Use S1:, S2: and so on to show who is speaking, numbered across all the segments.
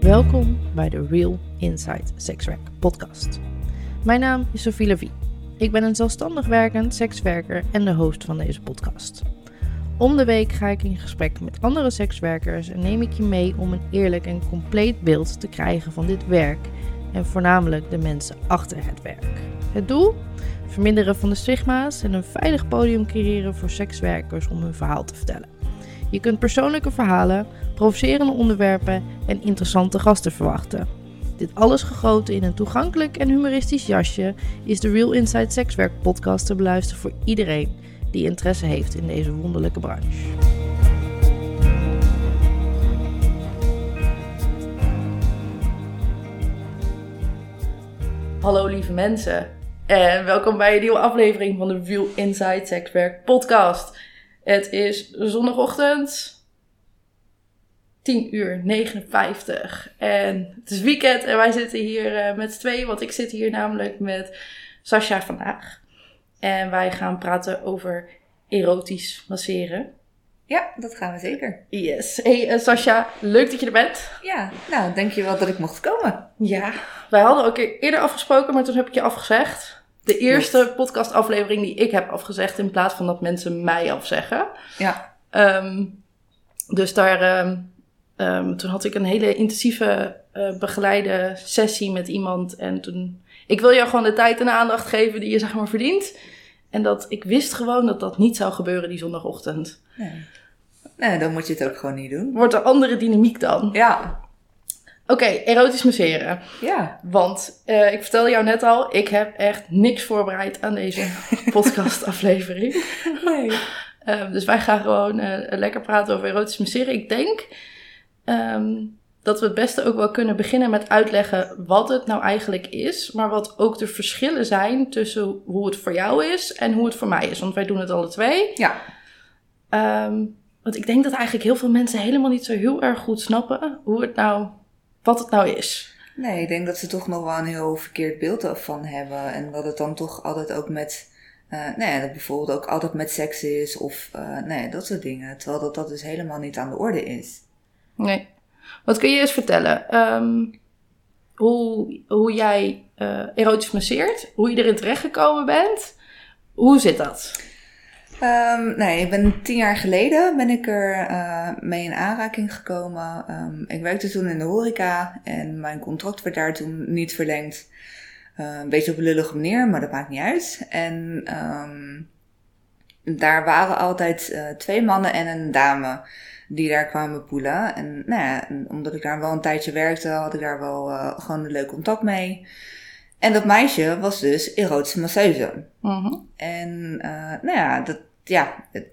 S1: Welkom bij de Real Inside Sexwerk podcast. Mijn naam is Sophie Levie. Ik ben een zelfstandig werkend sekswerker en de host van deze podcast. Om de week ga ik in gesprek met andere sekswerkers en neem ik je mee om een eerlijk en compleet beeld te krijgen van dit werk en voornamelijk de mensen achter het werk. Het doel? Verminderen van de stigma's en een veilig podium creëren voor sekswerkers om hun verhaal te vertellen. Je kunt persoonlijke verhalen, provocerende onderwerpen en interessante gasten verwachten. Dit alles gegoten in een toegankelijk en humoristisch jasje is de Real Inside Sexwerk podcast te beluisteren voor iedereen die interesse heeft in deze wonderlijke branche. Hallo lieve mensen en welkom bij een nieuwe aflevering van de Real Inside Sexwerk podcast. Het is zondagochtend 10 uur 59 en het is weekend en wij zitten hier uh, met z'n tweeën, want ik zit hier namelijk met Sascha vandaag. En wij gaan praten over erotisch masseren.
S2: Ja, dat gaan we zeker.
S1: Yes. Hey uh, Sascha, leuk dat je er bent.
S2: Ja, nou, dankjewel dat ik mocht komen.
S1: Ja, wij hadden ook eerder afgesproken, maar toen heb ik je afgezegd. De eerste yes. podcastaflevering die ik heb afgezegd in plaats van dat mensen mij afzeggen.
S2: Ja.
S1: Um, dus daar, um, um, toen had ik een hele intensieve uh, begeleide sessie met iemand. En toen, ik wil jou gewoon de tijd en aandacht geven die je zeg maar verdient. En dat ik wist gewoon dat dat niet zou gebeuren die zondagochtend.
S2: Nee. nee, dan moet je het ook gewoon niet doen.
S1: Wordt er andere dynamiek dan?
S2: Ja.
S1: Oké, okay, erotisch masseren.
S2: Ja.
S1: Want uh, ik vertelde jou net al, ik heb echt niks voorbereid aan deze podcastaflevering.
S2: Nee.
S1: Uh, dus wij gaan gewoon uh, lekker praten over erotisch masseren. Ik denk um, dat we het beste ook wel kunnen beginnen met uitleggen wat het nou eigenlijk is. Maar wat ook de verschillen zijn tussen hoe het voor jou is en hoe het voor mij is. Want wij doen het alle twee.
S2: Ja.
S1: Um, want ik denk dat eigenlijk heel veel mensen helemaal niet zo heel erg goed snappen hoe het nou wat het nou is.
S2: Nee, ik denk dat ze toch nog wel een heel verkeerd beeld ervan hebben. En dat het dan toch altijd ook met, uh, nee, dat bijvoorbeeld ook altijd met seks is of uh, nee, dat soort dingen. Terwijl dat, dat dus helemaal niet aan de orde is.
S1: Nee. Wat kun je eens vertellen? Um, hoe, hoe jij uh, erotisch masseert, hoe je erin terechtgekomen bent. Hoe zit dat?
S2: Um, nee, ik ben tien jaar geleden ben ik er uh, mee in aanraking gekomen. Um, ik werkte toen in de horeca en mijn contract werd daar toen niet verlengd. Uh, een beetje op een lullige manier, maar dat maakt niet uit. En um, daar waren altijd uh, twee mannen en een dame die daar kwamen poelen. En nou ja, omdat ik daar wel een tijdje werkte, had ik daar wel gewoon een leuk contact mee. En dat meisje was dus erotische masseuse.
S1: Mm -hmm.
S2: En uh, nou ja, dat, ja, het,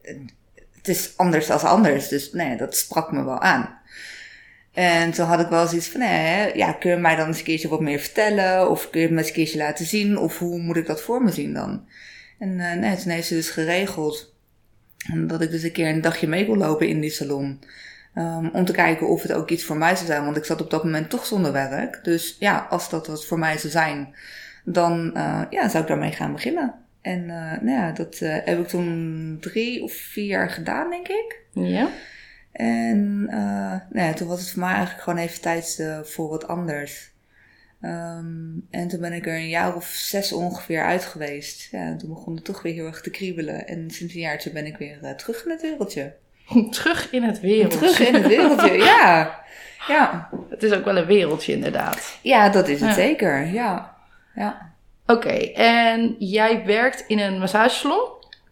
S2: het, is anders dan anders. Dus nee, dat sprak me wel aan. En toen had ik wel zoiets van, nee, ja, kun je mij dan eens een keertje wat meer vertellen? Of kun je me eens een keertje laten zien? Of hoe moet ik dat voor me zien dan? En uh, nee, toen heeft ze dus geregeld dat ik dus een keer een dagje mee kon lopen in die salon. Um, om te kijken of het ook iets voor mij zou zijn. Want ik zat op dat moment toch zonder werk. Dus ja, als dat wat voor mij zou zijn, dan uh, ja, zou ik daarmee gaan beginnen. En uh, nou ja, dat uh, heb ik toen drie of vier jaar gedaan, denk ik.
S1: Ja.
S2: En nou ja, toen was het voor mij eigenlijk gewoon even tijd voor wat anders. Um, en toen ben ik er een jaar of zes ongeveer uit geweest. Ja, toen begon het toch weer heel erg te kriebelen. En sinds een jaartje ben ik weer terug in het wereldje.
S1: terug in het wereldje?
S2: Terug in het wereldje, ja. ja.
S1: Het is ook wel een wereldje inderdaad.
S2: Ja, dat is het ja. zeker, ja. ja.
S1: Oké, okay, en jij werkt in een massagesalon?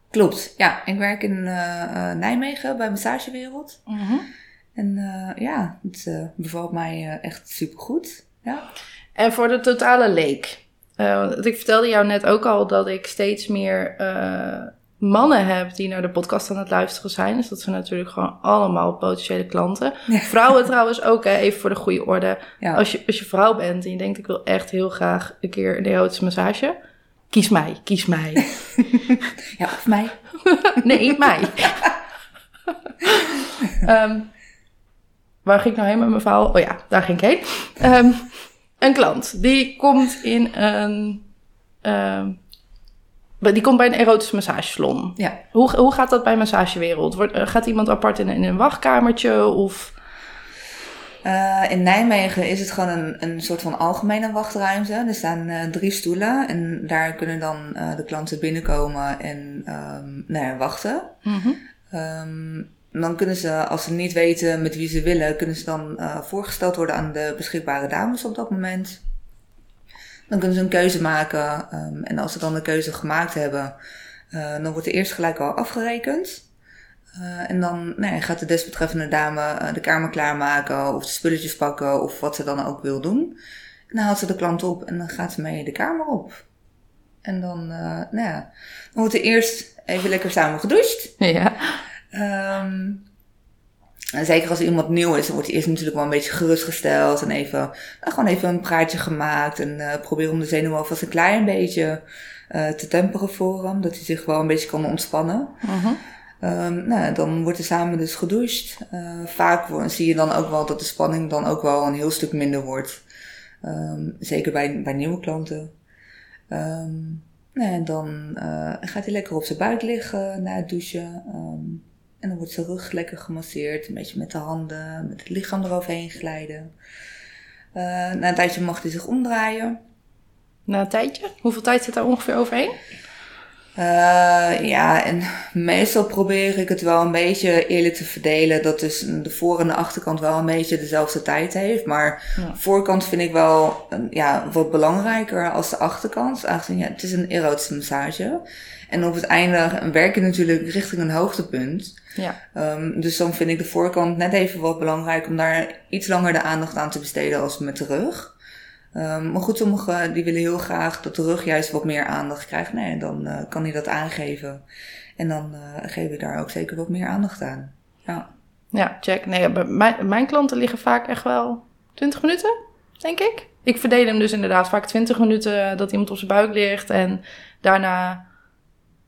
S2: Klopt, ja. Ik werk in uh, uh, Nijmegen bij Massagewereld.
S1: Mm -hmm.
S2: En ja, het bevalt mij echt supergoed. Ja.
S1: En voor de totale leek. Uh, ik vertelde jou net ook al dat ik steeds meer mannen heb die naar de podcast aan het luisteren zijn. Dus dat zijn natuurlijk gewoon allemaal potentiële klanten.
S2: Ja.
S1: Vrouwen trouwens ook, hè, even voor de goede orde.
S2: Ja.
S1: Als, je, als je vrouw bent en je denkt ik wil echt heel graag een keer een erotische massage. Kies mij, kies mij.
S2: ja, of mij.
S1: nee, mij. um, waar ging ik nou heen met mijn verhaal? Oh ja, daar ging ik heen. Um, een klant die komt in een. Uh, die komt bij een erotische massagesalon.
S2: Ja.
S1: Hoe, hoe gaat dat bij massagewereld? Wordt, eh, gaat iemand apart in, een- in een wachtkamertje of...
S2: Eh, in Nijmegen is het gewoon een, een soort van algemene wachtruimte. Er staan eh, drie stoelen en daar kunnen dan de klanten binnenkomen en ehm, nou ja, wachten. Ehm, dan kunnen ze, als ze niet weten met wie ze willen, kunnen ze dan voorgesteld worden aan de beschikbare dames op dat moment. Dan kunnen ze een keuze maken. ehm, en als ze dan de keuze gemaakt hebben, eh, dan wordt er eerst gelijk al afgerekend. Eh, en dan nou ja, gaat de desbetreffende dame eh, de kamer klaarmaken of de spulletjes pakken of wat ze dan ook wil doen. En dan haalt ze de klant op en dan gaat ze mee de kamer op. En dan, eh, nou ja, dan wordt er eerst even lekker samen gedoucht.
S1: Ja.
S2: Ehm, en zeker als iemand nieuw is, dan wordt hij eerst natuurlijk wel een beetje gerustgesteld. En even, nou, gewoon even een praatje gemaakt. En eh probeer om de zenuwen alvast een klein beetje eh, te temperen voor hem. Dat hij zich wel een beetje kan ontspannen.
S1: Mhm.
S2: Ehm, nou, dan wordt er samen dus gedoucht. Eh, vaak zie je dan ook wel dat de spanning dan ook wel een heel stuk minder wordt. Ehm, zeker bij, bij nieuwe klanten. Ehm, nou, en dan eh, gaat hij lekker op zijn buik liggen na het douchen. En dan wordt zijn rug lekker gemasseerd. Een beetje met de handen, met het lichaam eroverheen glijden. Eh, na een tijdje mag hij zich omdraaien.
S1: Na een tijdje? Hoeveel tijd zit daar ongeveer overheen?
S2: Eh, ja, en meestal probeer ik het wel een beetje eerlijk te verdelen. Dat dus de voor- en de achterkant wel een beetje dezelfde tijd heeft. Maar
S1: Ja.
S2: voorkant vind ik wel eh, ja, wat belangrijker als de achterkant. Aangezien ja, het is een erotische massage. En op het einde werk je natuurlijk richting een hoogtepunt.
S1: Ja.
S2: Ehm, dus dan vind ik de voorkant net even wat belangrijk om daar iets langer de aandacht aan te besteden als met de rug. Ehm, maar goed, sommigen die willen heel graag dat de rug juist wat meer aandacht krijgt. Nee, dan eh, kan hij dat aangeven. En dan eh, geef ik daar ook zeker wat meer aandacht aan. Ja.
S1: Ja, check. Nee, mijn, mijn klanten liggen vaak echt wel 20 minuten, denk ik. Ik verdeel hem dus inderdaad vaak 20 minuten dat iemand op zijn buik ligt. En daarna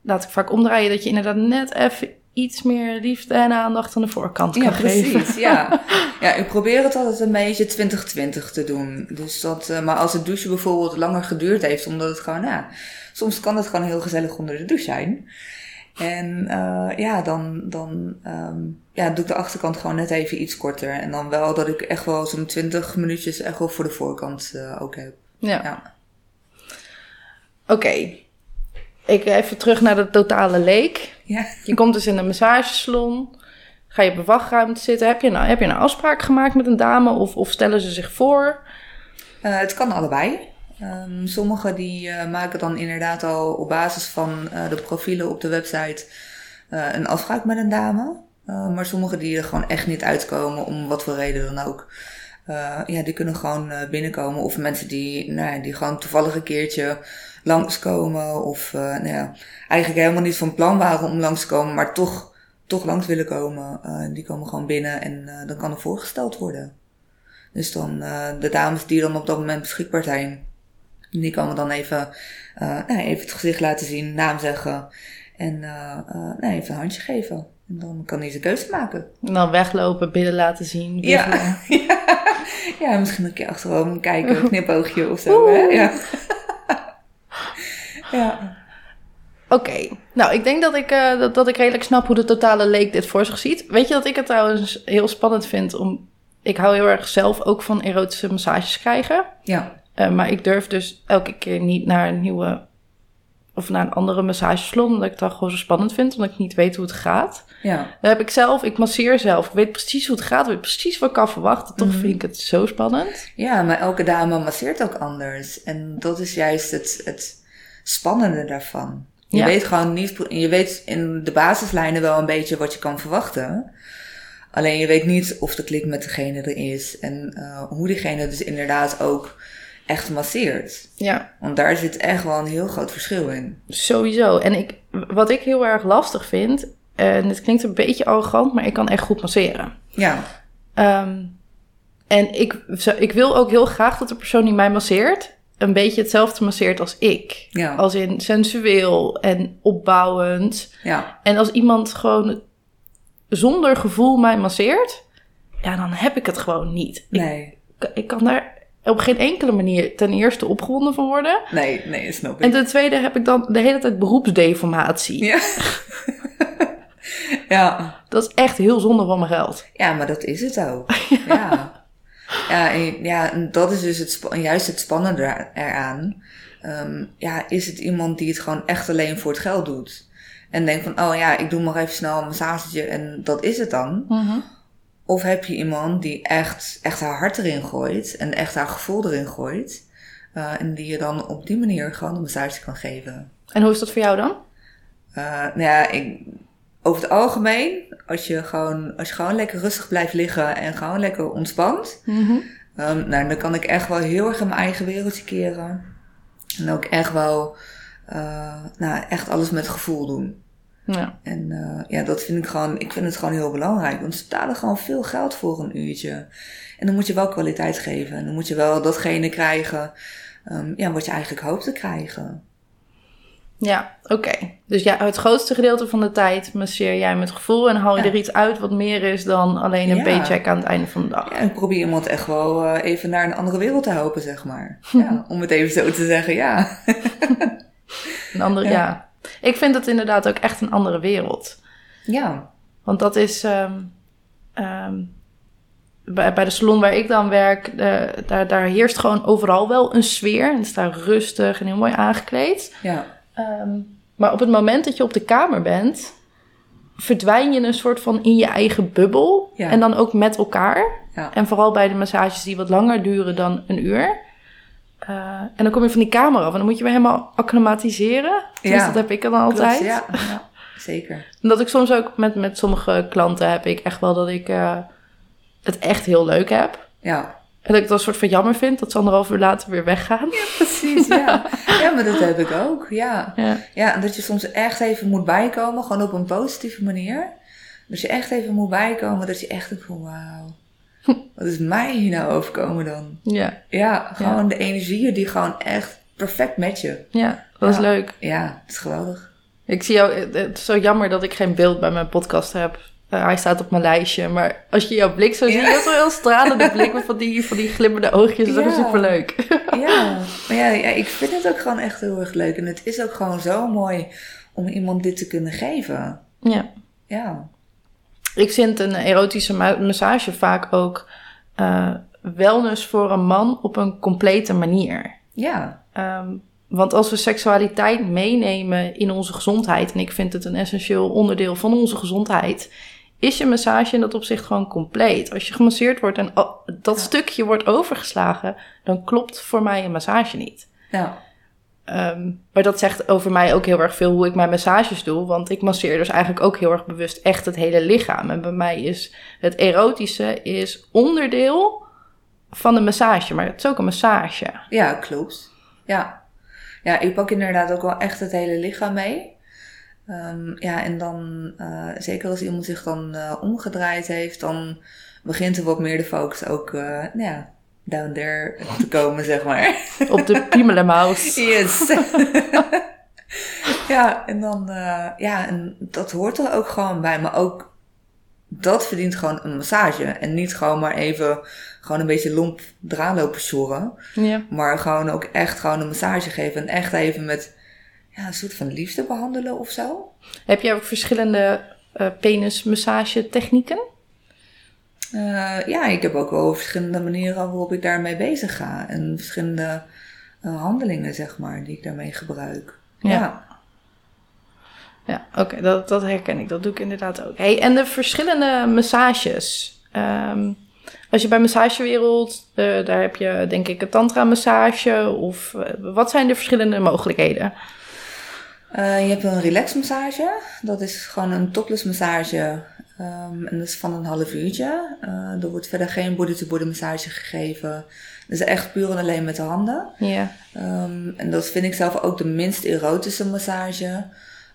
S1: laat ik vaak omdraaien dat je inderdaad net even iets meer liefde en aandacht aan de voorkant kan
S2: Ja,
S1: geven.
S2: precies. Ja. ja, ik probeer het altijd een beetje 2020 te doen. Dus dat, eh, maar als het douchen bijvoorbeeld langer geduurd heeft, omdat het gewoon, ja, soms kan het gewoon heel gezellig onder de douche zijn. En eh, ja, dan, dan ehm, ja, doe ik de achterkant gewoon net even iets korter. En dan wel dat ik echt wel zo'n 20 minuutjes echt wel voor de voorkant eh, ook heb.
S1: Ja.
S2: Ja.
S1: Oké. Ik even terug naar de totale leek.
S2: Ja.
S1: Je komt dus in een massagesalon. Ga je op een wachtruimte zitten. Heb je, nou, heb je een afspraak gemaakt met een dame? Of, of stellen ze zich voor?
S2: Eh, het kan allebei. Ehm sommigen die eh, maken dan inderdaad al op basis van eh, de profielen op de website een afspraak met een dame. Maar sommigen die er gewoon echt niet uitkomen, om wat voor reden dan ook. ja, die kunnen gewoon binnenkomen. Of mensen die, nou ja, die gewoon toevallig een keertje langskomen. Of eh, nou ja, eigenlijk helemaal niet van plan waren om langs te komen, maar toch, toch langs willen komen. Eh, die komen gewoon binnen en eh, dan kan er voorgesteld worden. Dus dan de dames die dan op dat moment beschikbaar zijn, die komen dan even, nou, even het gezicht laten zien, naam zeggen en nou, even een handje geven. En dan kan hij zijn keuze maken.
S1: En dan weglopen, billen laten zien.
S2: Ja. Ja, misschien een keer achterom kijken, een knipoogje of zo. Hè? Ja. Ja.
S1: Oké, nou ik denk dat ik, eh, dat, dat ik redelijk snap hoe de totale leek dit voor zich ziet. Weet je dat ik het trouwens heel spannend vind om... Ik hou heel erg zelf ook van erotische massages krijgen.
S2: Ja.
S1: Eh, maar ik durf dus elke keer niet naar een nieuwe... Of naar een andere massagesalon, omdat ik het dan gewoon zo spannend vind. Omdat ik niet weet hoe het gaat.
S2: Ja.
S1: Dan heb ik zelf, ik masseer zelf. Ik weet precies hoe het gaat, ik weet precies wat ik kan verwachten. Toch
S2: Mhm.
S1: vind ik het zo spannend.
S2: ja, maar elke dame masseert ook anders. En dat is juist het, het spannende daarvan. Je
S1: Ja.
S2: weet gewoon niet, je weet in de basislijnen wel een beetje wat je kan verwachten. Alleen je weet niet of de klik met degene er is. En eh, hoe diegene dus inderdaad ook echt masseert.
S1: Ja,
S2: Want daar zit echt wel een heel groot verschil in.
S1: sowieso. En ik, wat ik heel erg lastig vind... En het klinkt een beetje arrogant, maar ik kan echt goed masseren.
S2: Ja,
S1: Ehm, en ik, ik wil ook heel graag dat de persoon die mij masseert... een beetje hetzelfde masseert als ik.
S2: ja,
S1: Als in sensueel en opbouwend.
S2: ja,
S1: En als iemand gewoon zonder gevoel mij masseert... ja, dan heb ik het gewoon niet. Ik, ik kan daar op geen enkele manier ten eerste opgewonden van worden.
S2: Nee, nee, snap ik.
S1: En ten tweede heb ik dan de hele tijd beroepsdeformatie.
S2: Ja. ja.
S1: Dat is echt heel zonde van mijn geld.
S2: Ja, maar dat is het ook. ja. Ja, en, ja, en dat is dus het, juist het spannende eraan. Ehm, ja, is het iemand die het gewoon echt alleen voor het geld doet? En denkt van, oh ja, ik doe maar even snel een massagetje en dat is het dan. Of heb je iemand die echt, echt haar hart erin gooit en echt haar gevoel erin gooit. eh, en die je dan op die manier gewoon een massage kan geven.
S1: En hoe is dat voor jou dan?
S2: Eh, nou ja, ik, over het algemeen, als je, gewoon, als je gewoon lekker rustig blijft liggen en gewoon lekker ontspant, ehm, nou, dan kan ik echt wel heel erg in mijn eigen wereldje keren. En ook echt wel, eh, nou, echt alles met gevoel doen.
S1: Ja.
S2: En eh, ja, dat vind ik gewoon, ik vind het gewoon heel belangrijk. Want ze betalen gewoon veel geld voor een uurtje. En dan moet je wel kwaliteit geven. En dan moet je wel datgene krijgen, ehm, ja, wat je eigenlijk hoopt te krijgen.
S1: Ja, oké. Dus ja, het grootste gedeelte van de tijd masseer jij met gevoel en haal je
S2: Ja.
S1: er iets uit wat meer is dan alleen een
S2: Ja.
S1: paycheck aan het einde van de dag.
S2: Ja, ik probeer iemand echt wel eh, even naar een andere wereld te helpen, zeg maar. Ja, om het even zo te zeggen, ja.
S1: Een andere, ja.
S2: Ja.
S1: Ik vind het inderdaad ook echt een andere wereld.
S2: Ja,
S1: Want dat is. ehm, ehm, bij, bij de salon waar ik dan werk, eh, daar, daar heerst gewoon overal wel een sfeer. En het is daar rustig en heel mooi aangekleed.
S2: ja,
S1: Ehm, maar op het moment dat je op de kamer bent, verdwijn je een soort van in je eigen bubbel.
S2: Ja.
S1: En dan ook met elkaar.
S2: ja.
S1: En vooral bij de massages die wat langer duren dan een uur. Eh, en dan kom je van die kamer af en dan moet je weer helemaal acclimatiseren. Dus
S2: Ja.
S1: dat heb ik dan altijd.
S2: Klopt, ja, ja, zeker.
S1: Dat ik soms ook met, met sommige klanten heb ik echt wel dat ik eh, het echt heel leuk heb.
S2: Ja,
S1: En dat ik het een soort van jammer vind dat ze anderhalf uur later weer weggaan.
S2: precies, ja. Ja, maar dat heb ik ook, ja.
S1: Ja.
S2: Ja, dat je soms echt even moet bijkomen, gewoon op een positieve manier. Dat je echt even moet bijkomen, dat je echt denkt van wauw, wat is mij hier nou overkomen dan?
S1: Ja,
S2: Ja, gewoon de energieën die gewoon echt perfect matchen.
S1: ja dat is
S2: Ja.
S1: leuk.
S2: Ja, het is geweldig.
S1: Ik zie jou, het is zo jammer dat ik geen beeld bij mijn podcast heb. Eh, hij staat op mijn lijstje, maar als je jouw blik zo ziet,
S2: Ja.
S1: dat is wel heel stralende blik met van die, van die glimmende oogjes. Dat is
S2: Ja.
S1: superleuk.
S2: Ja, maar ja, ja, ik vind het ook gewoon echt heel erg leuk. En het is ook gewoon zo mooi om iemand dit te kunnen geven.
S1: Ja.
S2: Ja,
S1: Ik vind een erotische ma- massage vaak ook eh, wellness voor een man op een complete manier.
S2: ja,
S1: Ehm, want als we seksualiteit meenemen in onze gezondheid, en ik vind het een essentieel onderdeel van onze gezondheid, is je massage in dat opzicht gewoon compleet. Als je gemasseerd wordt en dat stukje wordt overgeslagen, dan klopt voor mij een massage niet.
S2: ja,
S1: Ehm, maar dat zegt over mij ook heel erg veel hoe ik mijn massages doe. Want ik masseer dus eigenlijk ook heel erg bewust echt het hele lichaam. En bij mij is het erotische is onderdeel van de massage. Maar het is ook een massage.
S2: ja, klopt. Ja. ja, ik pak inderdaad ook wel echt het hele lichaam mee. Ehm, ja, en dan, eh, zeker als iemand zich dan eh, omgedraaid heeft, dan begint er wat meer de focus ook, eh, nou ja, down there te komen, zeg maar.
S1: Op de piemelenmaus.
S2: Yes. ja, en dan, eh, ja, en dat hoort er ook gewoon bij. Maar ook dat verdient gewoon een massage. En niet gewoon maar even, gewoon een beetje lomp eraan lopen sjorren.
S1: Ja.
S2: Maar gewoon ook echt gewoon een massage geven. En echt even met, ja, een soort van liefde behandelen of zo.
S1: Heb jij ook verschillende eh penismassage technieken?
S2: Eh, ja, ik heb ook wel verschillende manieren waarop ik daarmee bezig ga. En verschillende eh, handelingen, zeg maar, die ik daarmee gebruik.
S1: Ja.
S2: ja.
S1: Ja, oké, dat, dat herken ik. Dat doe ik inderdaad ook. Hey, en de verschillende massages. Ehm, als je bij massagewereld, eh, daar heb je denk ik een tantra-massage. Of eh, wat zijn de verschillende mogelijkheden?
S2: Eh, je hebt een relaxmassage. Dat is gewoon een topless massage. Ehm, en dat is van een half uurtje. Eh, er wordt verder geen body-to-body massage gegeven. Dat is echt puur en alleen met de handen.
S1: Ja,
S2: Ehm, en dat vind ik zelf ook de minst erotische massage.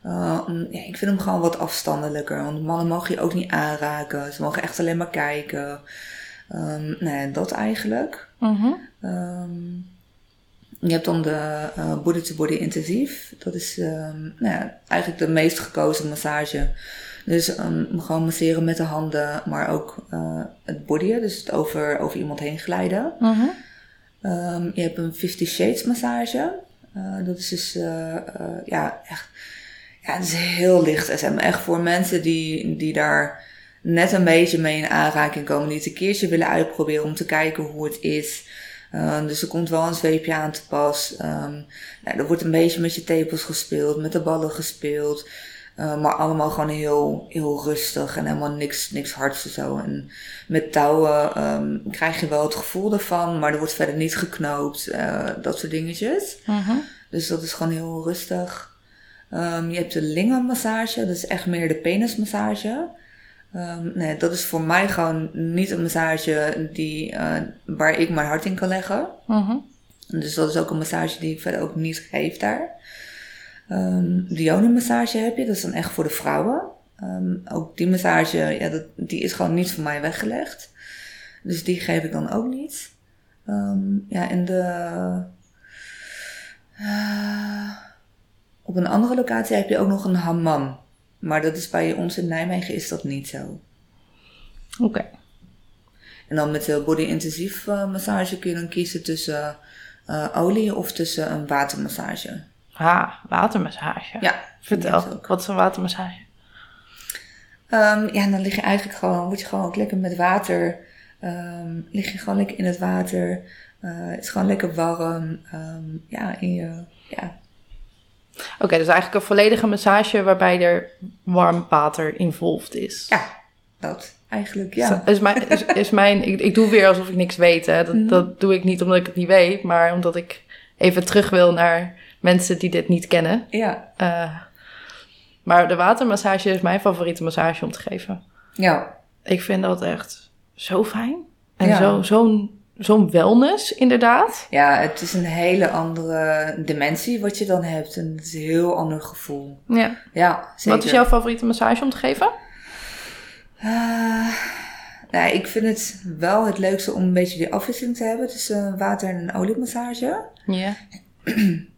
S2: Eh, ja, ik vind hem gewoon wat afstandelijker. Want mannen mogen je ook niet aanraken. Ze mogen echt alleen maar kijken. Ehm nee, dat eigenlijk.
S1: Mhm.
S2: Ehm, je hebt dan de eh, body-to-body intensief. Dat is ehm, nou ja, eigenlijk de meest gekozen massage. Dus ehm, gewoon masseren met de handen, maar ook eh, het bodyen, dus het over, over iemand heen glijden.
S1: Mhm.
S2: Ehm, je hebt een Fifty Shades massage. Eh, dat is dus, ja, echt, ja, het is heel licht SM. Echt voor mensen die, die daar net een beetje mee in aanraking komen. Die het een keertje willen uitproberen om te kijken hoe het is. Uh, dus er komt wel een zweepje aan te pas. Um, nou, er wordt een beetje met je tepels gespeeld, met de ballen gespeeld. Uh, maar allemaal gewoon heel, heel rustig en helemaal niks, niks hards of zo. En met touwen um, krijg je wel het gevoel ervan, maar er wordt verder niet geknoopt. Uh, dat soort dingetjes.
S1: Mhm.
S2: Dus dat is gewoon heel rustig. Um, je hebt de lingenmassage, dat is echt meer de penismassage. Um, nee, dat is voor mij gewoon niet een massage die, uh, waar ik mijn hart in kan leggen.
S1: Mhm.
S2: Dus dat is ook een massage die ik verder ook niet geef daar. Um, de massage heb je, dat is dan echt voor de vrouwen. Um, ook die massage, ja, dat, die is gewoon niet voor mij weggelegd. Dus die geef ik dan ook niet. Um, ja, en de. Uh, op een andere locatie heb je ook nog een hammam. Maar dat is bij ons in Nijmegen is dat niet zo.
S1: Oké. Okay.
S2: En dan met de body-intensief uh, massage kun je dan kiezen tussen uh, olie of tussen een watermassage.
S1: Ah, watermassage.
S2: Ja.
S1: Vertel, wat is een watermassage?
S2: Um, ja, dan lig je eigenlijk gewoon, word je gewoon ook lekker met water. Um, lig je gewoon lekker in het water. Uh, het is gewoon lekker warm. Um, ja, in je, ja.
S1: Oké, okay, dus eigenlijk een volledige massage waarbij er warm water involved is.
S2: Ja, dat eigenlijk, ja.
S1: Is mijn, is, is mijn, ik, ik doe weer alsof ik niks weet. Hè. Dat, mm -hmm. dat doe ik niet omdat ik het niet weet, maar omdat ik even terug wil naar mensen die dit niet kennen.
S2: Ja.
S1: Uh, maar de watermassage is mijn favoriete massage om te geven.
S2: Ja.
S1: Ik vind dat echt zo fijn. En ja. zo, zo'n zo'n wellness, inderdaad.
S2: Ja, het is een hele andere dimensie wat je dan hebt. En het is een heel ander gevoel.
S1: Ja.
S2: Ja, zeker.
S1: Wat is jouw favoriete massage om te geven?
S2: Uh, nou, ik vind het wel het leukste om een beetje die afwisseling te hebben tussen water- en een oliemassage.
S1: Ja.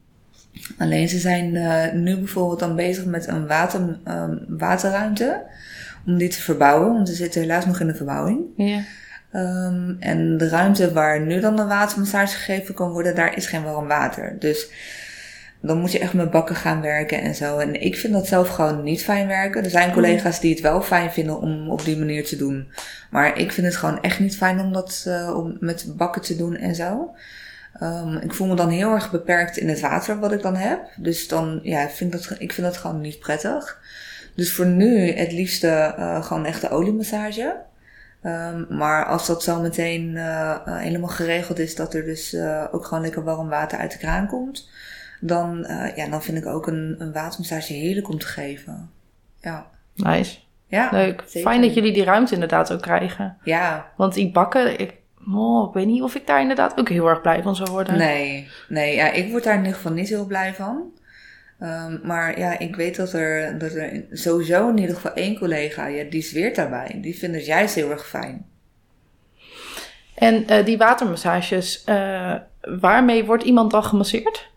S2: Alleen ze zijn uh, nu bijvoorbeeld dan bezig met een water, um, waterruimte. Om die te verbouwen, want ze zitten helaas nog in de verbouwing.
S1: Ja.
S2: Um, en de ruimte waar nu dan een watermassage gegeven kan worden, daar is geen warm water. Dus dan moet je echt met bakken gaan werken en zo. En ik vind dat zelf gewoon niet fijn werken. Er zijn collega's die het wel fijn vinden om op die manier te doen. Maar ik vind het gewoon echt niet fijn om dat uh, om met bakken te doen en zo. Um, ik voel me dan heel erg beperkt in het water wat ik dan heb. Dus dan, ja, vind dat, ik vind dat gewoon niet prettig. Dus voor nu het liefste uh, gewoon echt de oliemassage. Um, maar als dat zo meteen uh, helemaal geregeld is, dat er dus uh, ook gewoon lekker warm water uit de kraan komt, dan, ja, dan vind ik ook een, een watermassage heerlijk om te geven. Ja.
S1: Nice.
S2: Ja,
S1: Leuk. Zeker. Fijn dat jullie die ruimte inderdaad ook krijgen.
S2: Ja.
S1: Want die bakken, ik, oh, ik weet niet of ik daar inderdaad ook heel erg blij van zou worden.
S2: Nee, nee ja, ik word daar in ieder geval niet heel blij van. Um, maar ja, ik weet dat er, dat er sowieso in ieder geval één collega, ja, die zweert daarbij. Die vindt het juist heel erg fijn.
S1: En uh, die watermassages, uh, waarmee wordt iemand dan gemasseerd?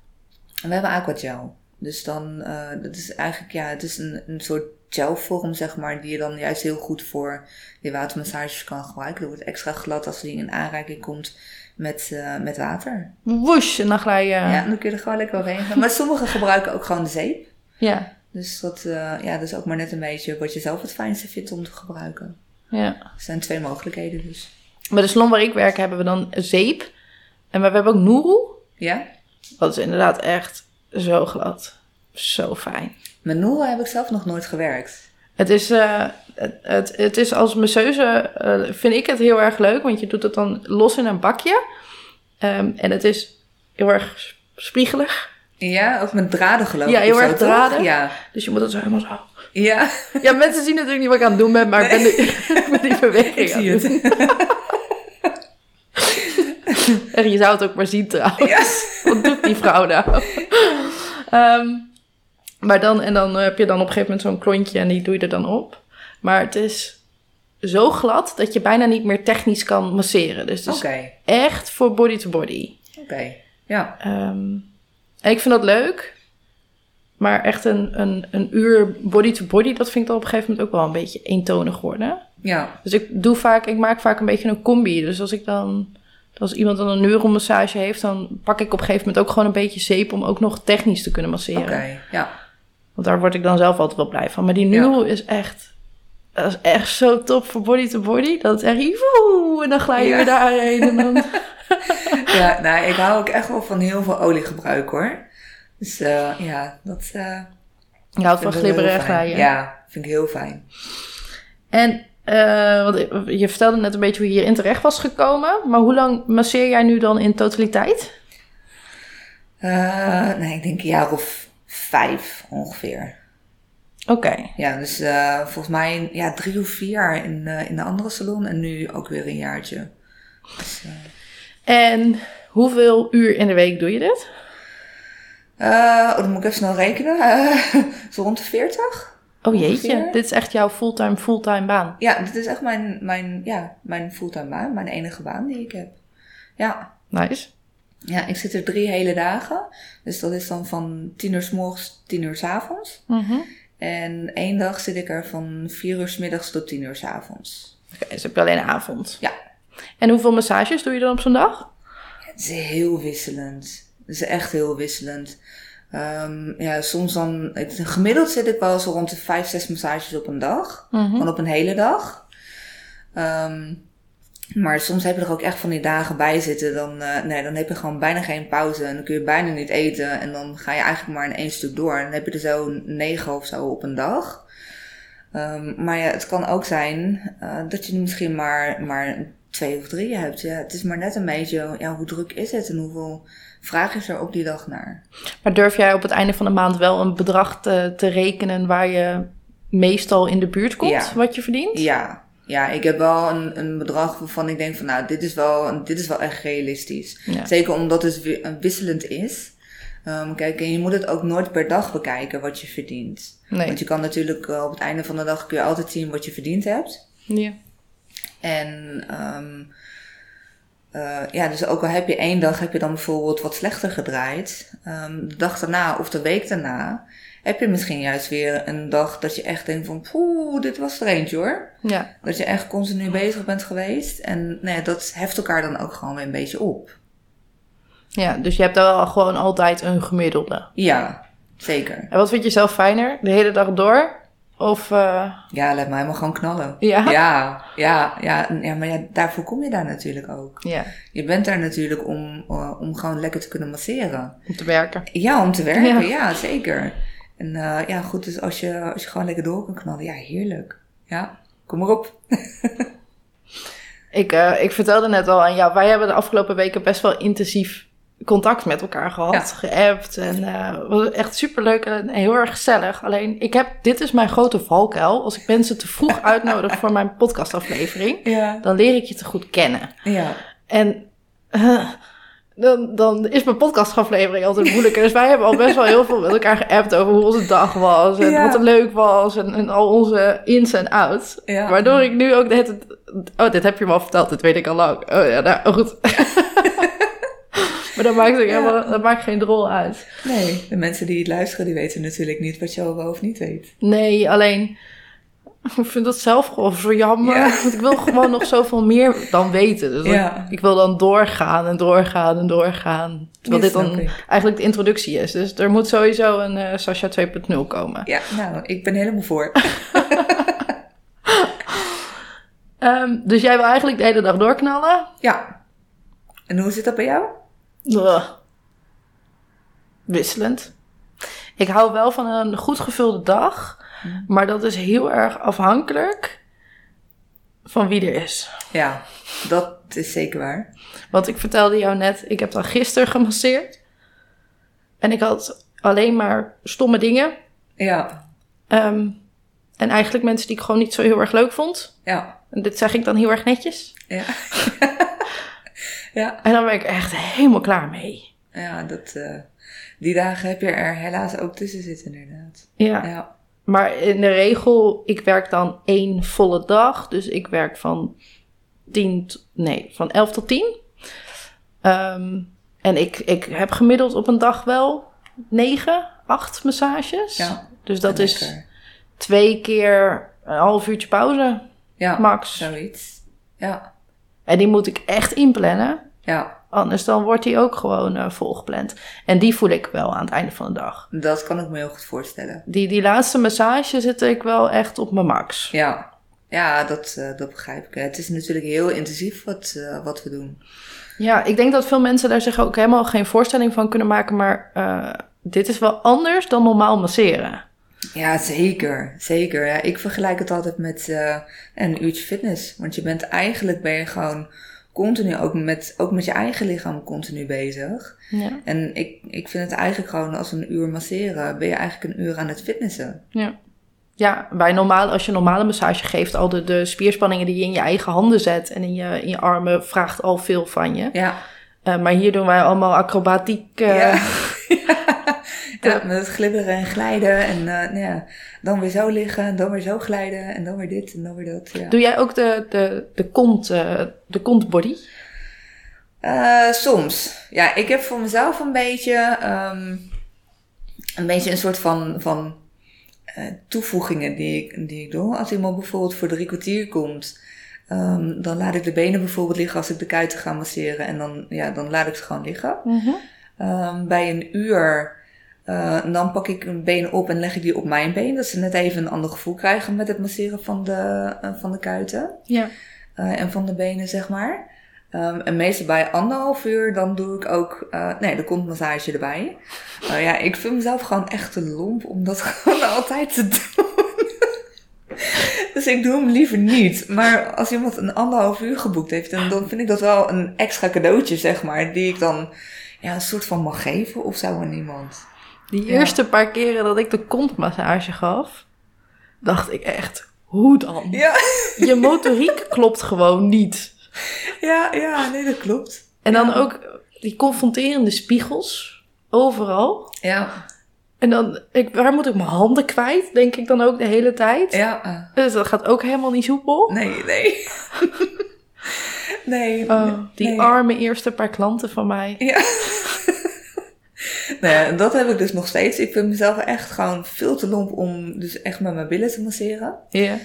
S2: We hebben aquagel. Dus dan, uh, dat is eigenlijk, ja, het is een, een soort gelvorm, zeg maar, die je dan juist heel goed voor die watermassages kan gebruiken. Dat wordt extra glad als die in aanraking komt met, uh, met water.
S1: Woesh, en dan glij je...
S2: Ja, dan kun je er gewoon lekker overheen gaan. Maar sommigen gebruiken ook gewoon de zeep.
S1: Ja.
S2: Dus dat, uh, ja, dat is ook maar net een beetje wat je zelf het fijnste vindt om te gebruiken.
S1: Ja.
S2: Er zijn twee mogelijkheden dus.
S1: Bij de salon waar ik werk hebben we dan zeep. En we hebben ook Nuru.
S2: Ja.
S1: Dat is inderdaad echt zo glad. Zo fijn.
S2: Met Nuru heb ik zelf nog nooit gewerkt.
S1: Het is, uh, het, het, het, is als masseuse, uh, vind ik het heel erg leuk, want je doet het dan los in een bakje. Um, en het is heel erg spiegelig.
S2: Ja, ook met draden geloof ik.
S1: Ja, heel erg draden.
S2: Ja.
S1: Dus je moet het zo helemaal zo.
S2: Ja.
S1: Ja, mensen zien natuurlijk niet wat ik aan het doen ben, maar nee. ik ben die, ik ben die beweging
S2: ik zie het.
S1: en je zou het ook maar zien trouwens.
S2: Yes.
S1: Wat doet die vrouw nou? um, maar dan, en dan heb je dan op een gegeven moment zo'n klontje en die doe je er dan op. Maar het is zo glad dat je bijna niet meer technisch kan masseren. Dus het is
S2: okay.
S1: echt voor body to body.
S2: Oké, okay. ja.
S1: Um, en ik vind dat leuk. Maar echt een, een, een uur body to body, dat vind ik dan op een gegeven moment ook wel een beetje eentonig worden.
S2: Ja.
S1: Dus ik doe vaak, ik maak vaak een beetje een combi. Dus als ik dan Als iemand dan een neuromassage heeft, dan pak ik op een gegeven moment ook gewoon een beetje zeep om ook nog technisch te kunnen masseren.
S2: Oké, ja.
S1: Want daar word ik dan zelf altijd wel blij van. Maar die neuro is echt, dat is echt zo top voor body to body. Dat is echt, woe, en dan glij je
S2: Ja.
S1: weer daarheen. En dan,
S2: Ja, nou, ik hou ook echt wel van heel veel oliegebruik hoor. Dus eh, ja, dat eh
S1: je houdt van glibberen en glijden.
S2: Ja, vind ik heel fijn.
S1: En uh, want je vertelde net een beetje hoe je hierin terecht was gekomen. Maar hoe lang masseer jij nu dan in totaliteit?
S2: Uh, nee, ik denk een jaar of vijf ongeveer.
S1: Oké. Okay.
S2: Ja, dus uh, volgens mij ja, drie of vier jaar in, uh, in de andere salon en nu ook weer een jaartje. Dus,
S1: en hoeveel uur in de week doe je dit?
S2: oh, dan moet ik even snel rekenen. zo rond de 40.
S1: Oh jeetje, ongeveer. dit is echt jouw fulltime, fulltime baan.
S2: Ja, dit is echt mijn, mijn, ja, mijn fulltime baan, mijn enige baan die ik heb. Ja.
S1: Nice.
S2: Ja, ik zit er drie hele dagen. Dus dat is dan van tien uur s morgens, tien uur s avonds.
S1: Mm -hmm.
S2: En één dag zit ik er van vier uur s middags tot tien uur s avonds.
S1: Oké, okay, dus heb je alleen avond.
S2: Ja.
S1: En hoeveel massages doe je dan op zo'n dag?
S2: Het is heel wisselend. Het is echt heel wisselend. Um, ja, soms dan, gemiddeld zit ik wel zo rond de vijf, zes massages op een dag.
S1: Mm -hmm.
S2: Gewoon op een hele dag. Um, maar soms heb je er ook echt van die dagen bij zitten. Dan, uh, nee, dan heb je gewoon bijna geen pauze. En dan kun je bijna niet eten. En dan ga je eigenlijk maar in één stuk door. En dan heb je er zo negen of zo op een dag. Um, maar ja, het kan ook zijn uh, dat je misschien maar, maar twee of drie hebt. Ja, het is maar net een beetje, ja, hoe druk is het en hoeveel vraag is er op die dag naar.
S1: Maar durf jij op het einde van de maand wel een bedrag te, te rekenen waar je meestal in de buurt komt,
S2: Ja.
S1: wat je verdient?
S2: Ja, ja ik heb wel een, een bedrag waarvan ik denk van, nou, dit is wel, dit is wel echt realistisch.
S1: Ja.
S2: Zeker omdat het wi- wisselend is. Um, kijk, en je moet het ook nooit per dag bekijken wat je verdient.
S1: Nee.
S2: Want je kan natuurlijk uh, op het einde van de dag kun je altijd zien wat je verdiend hebt.
S1: Ja.
S2: En um, uh, ja, dus ook al heb je één dag, heb je dan bijvoorbeeld wat slechter gedraaid. Um, de dag daarna of de week daarna heb je misschien juist weer een dag dat je echt denkt van, poeh, dit was er eentje hoor.
S1: Ja.
S2: Dat je echt continu bezig bent geweest. En nee, dat heft elkaar dan ook gewoon weer een beetje op.
S1: ja, dus je hebt wel gewoon altijd een gemiddelde.
S2: Ja, zeker.
S1: En wat vind je zelf fijner? De hele dag door? Of, uh,
S2: Ja, laat mij maar gewoon knallen.
S1: ja?
S2: Ja, ja, ja, ja, maar ja, daarvoor kom je daar natuurlijk ook.
S1: Ja,
S2: Je bent daar natuurlijk om, uh, om gewoon lekker te kunnen masseren.
S1: om te werken.
S2: Ja, om te werken,
S1: Ja.
S2: ja, zeker. En uh, ja, goed, dus als je, als je gewoon lekker door kan knallen, ja, heerlijk. Ja, kom maar op.
S1: Ik, uh, ik vertelde net al aan jou, wij hebben de afgelopen weken best wel intensief contact met elkaar gehad,
S2: Ja.
S1: geappt. En uh, het was echt superleuk en heel erg gezellig. Alleen, ik heb, dit is mijn grote valkuil. Als ik mensen te vroeg uitnodig voor mijn podcastaflevering,
S2: Ja.
S1: dan leer ik je te goed kennen.
S2: Ja.
S1: En uh, dan, dan is mijn podcastaflevering altijd moeilijker. Dus wij hebben al best wel heel veel met elkaar geappt over hoe onze dag was. En
S2: Ja.
S1: wat er leuk was. En, en al onze ins en outs.
S2: Ja.
S1: Waardoor ik nu ook de hele tijd- Oh, dit heb je me al verteld. Dit weet ik al lang. Oh ja, nou goed. maar dat maakt, ook
S2: Ja.
S1: helemaal, dat maakt geen drol uit.
S2: Nee, de mensen die het luisteren, die weten natuurlijk niet wat je al wel of niet weet.
S1: Nee, alleen... Ik vind dat zelf gewoon zo jammer.
S2: Ja.
S1: Want ik wil gewoon nog zoveel meer dan weten. Dus
S2: Ja.
S1: ik, wil dan doorgaan en doorgaan en doorgaan. Terwijl dit dan
S2: ik.
S1: eigenlijk de introductie is. Dus er moet sowieso een eh Sasha 2.0 komen.
S2: Ja, nou, ik ben helemaal voor.
S1: Ehm, dus jij wil eigenlijk de hele dag doorknallen?
S2: Ja. En hoe zit dat bij jou?
S1: Wisselend. Ik hou wel van een goed gevulde dag. Maar dat is heel erg afhankelijk van wie er is.
S2: Ja, dat is zeker waar.
S1: Want ik vertelde jou net, ik heb dan gisteren gemasseerd. En ik had alleen maar stomme dingen.
S2: Ja,
S1: Ehm, en eigenlijk mensen die ik gewoon niet zo heel erg leuk vond.
S2: ja,
S1: En dit zeg ik dan heel erg netjes.
S2: ja. ja,
S1: En dan ben ik echt helemaal klaar mee.
S2: ja, dat, eh, die dagen heb je er helaas ook tussen zitten inderdaad.
S1: Ja.
S2: Ja,
S1: Maar in de regel, ik werk dan één volle dag. Dus ik werk van 10, t- nee, van 11 tot 10. Ehm, en ik, ik heb gemiddeld op een dag wel 9, 8 massages.
S2: ja.
S1: Dus dat is
S2: lekker.
S1: twee keer een half uurtje pauze,
S2: Ja,
S1: max.
S2: zoiets. Ja,
S1: En die moet ik echt inplannen.
S2: Ja,
S1: Anders dan wordt die ook gewoon eh, volgepland. En die voel ik wel aan het einde van de dag.
S2: dat kan ik me heel goed voorstellen.
S1: Die, die laatste massage zit ik wel echt op mijn max.
S2: Ja, ja dat, eh, dat begrijp ik. Het is natuurlijk heel intensief wat, eh, wat we doen.
S1: Ja, ik denk dat veel mensen daar zich ook helemaal geen voorstelling van kunnen maken. Maar dit is wel anders dan normaal masseren.
S2: Ja, zeker. Zeker. Ja, ik vergelijk het altijd met een uurtje fitness. Want je bent eigenlijk ben je gewoon continu ook met, ook met je eigen lichaam continu bezig.
S1: Ja.
S2: En ik, ik vind het eigenlijk gewoon als een uur masseren, ben je eigenlijk een uur aan het fitnessen.
S1: Ja. Ja, bij normaal, als je een normale massage geeft, al de, de spierspanningen die je in je eigen handen zet en in je, in je armen, vraagt al veel van je.
S2: Ja.
S1: Eh, maar hier doen wij allemaal acrobatiek. eh,
S2: Ja. ja, met het glibberen en glijden. En eh, nou ja, dan weer zo liggen, dan weer zo glijden. En dan weer dit en dan weer dat. Ja.
S1: Doe jij ook de, de, de, kont, eh, de kontbody?
S2: Eh, soms. Ja, ik heb voor mezelf een beetje, ehm, een beetje een soort van, van toevoegingen die ik, die ik doe. Als iemand bijvoorbeeld voor drie kwartier komt, ehm, dan laat ik de benen bijvoorbeeld liggen als ik de kuiten ga masseren. En dan, ja, dan laat ik ze gewoon liggen. Ehm, bij een uur, eh, dan pak ik een been op en leg ik die op mijn been. Dat ze net even een ander gevoel krijgen met het masseren van de, eh, van de kuiten.
S1: Ja.
S2: Eh, en van de benen, zeg maar. Ehm, en meestal bij anderhalf uur, dan doe ik ook, nee, er komt massage erbij. Nou ja, ik vind mezelf gewoon echt te lomp om dat gewoon altijd te doen. dus ik doe hem liever niet. Maar als iemand een anderhalf uur geboekt heeft, dan, dan vind ik dat wel een extra cadeautje, zeg maar. Die ik dan ja, een soort van mag geven of zo aan iemand.
S1: Die
S2: Ja.
S1: eerste paar keren dat ik de kontmassage gaf, dacht ik echt, hoe dan?
S2: Ja,
S1: Je motoriek klopt gewoon niet.
S2: ja, ja, nee, dat klopt.
S1: En dan
S2: Ja.
S1: ook die confronterende spiegels, overal.
S2: Ja,
S1: En dan, ik, waar moet ik mijn handen kwijt, denk ik dan ook de hele tijd.
S2: ja.
S1: Dus dat gaat ook helemaal niet soepel.
S2: nee, nee. nee.
S1: Oh, die
S2: nee.
S1: arme eerste paar klanten van mij.
S2: Ja. nou ja, dat heb ik dus nog steeds. Ik vind mezelf echt gewoon veel te lomp om dus echt met mijn billen te masseren.
S1: Ja.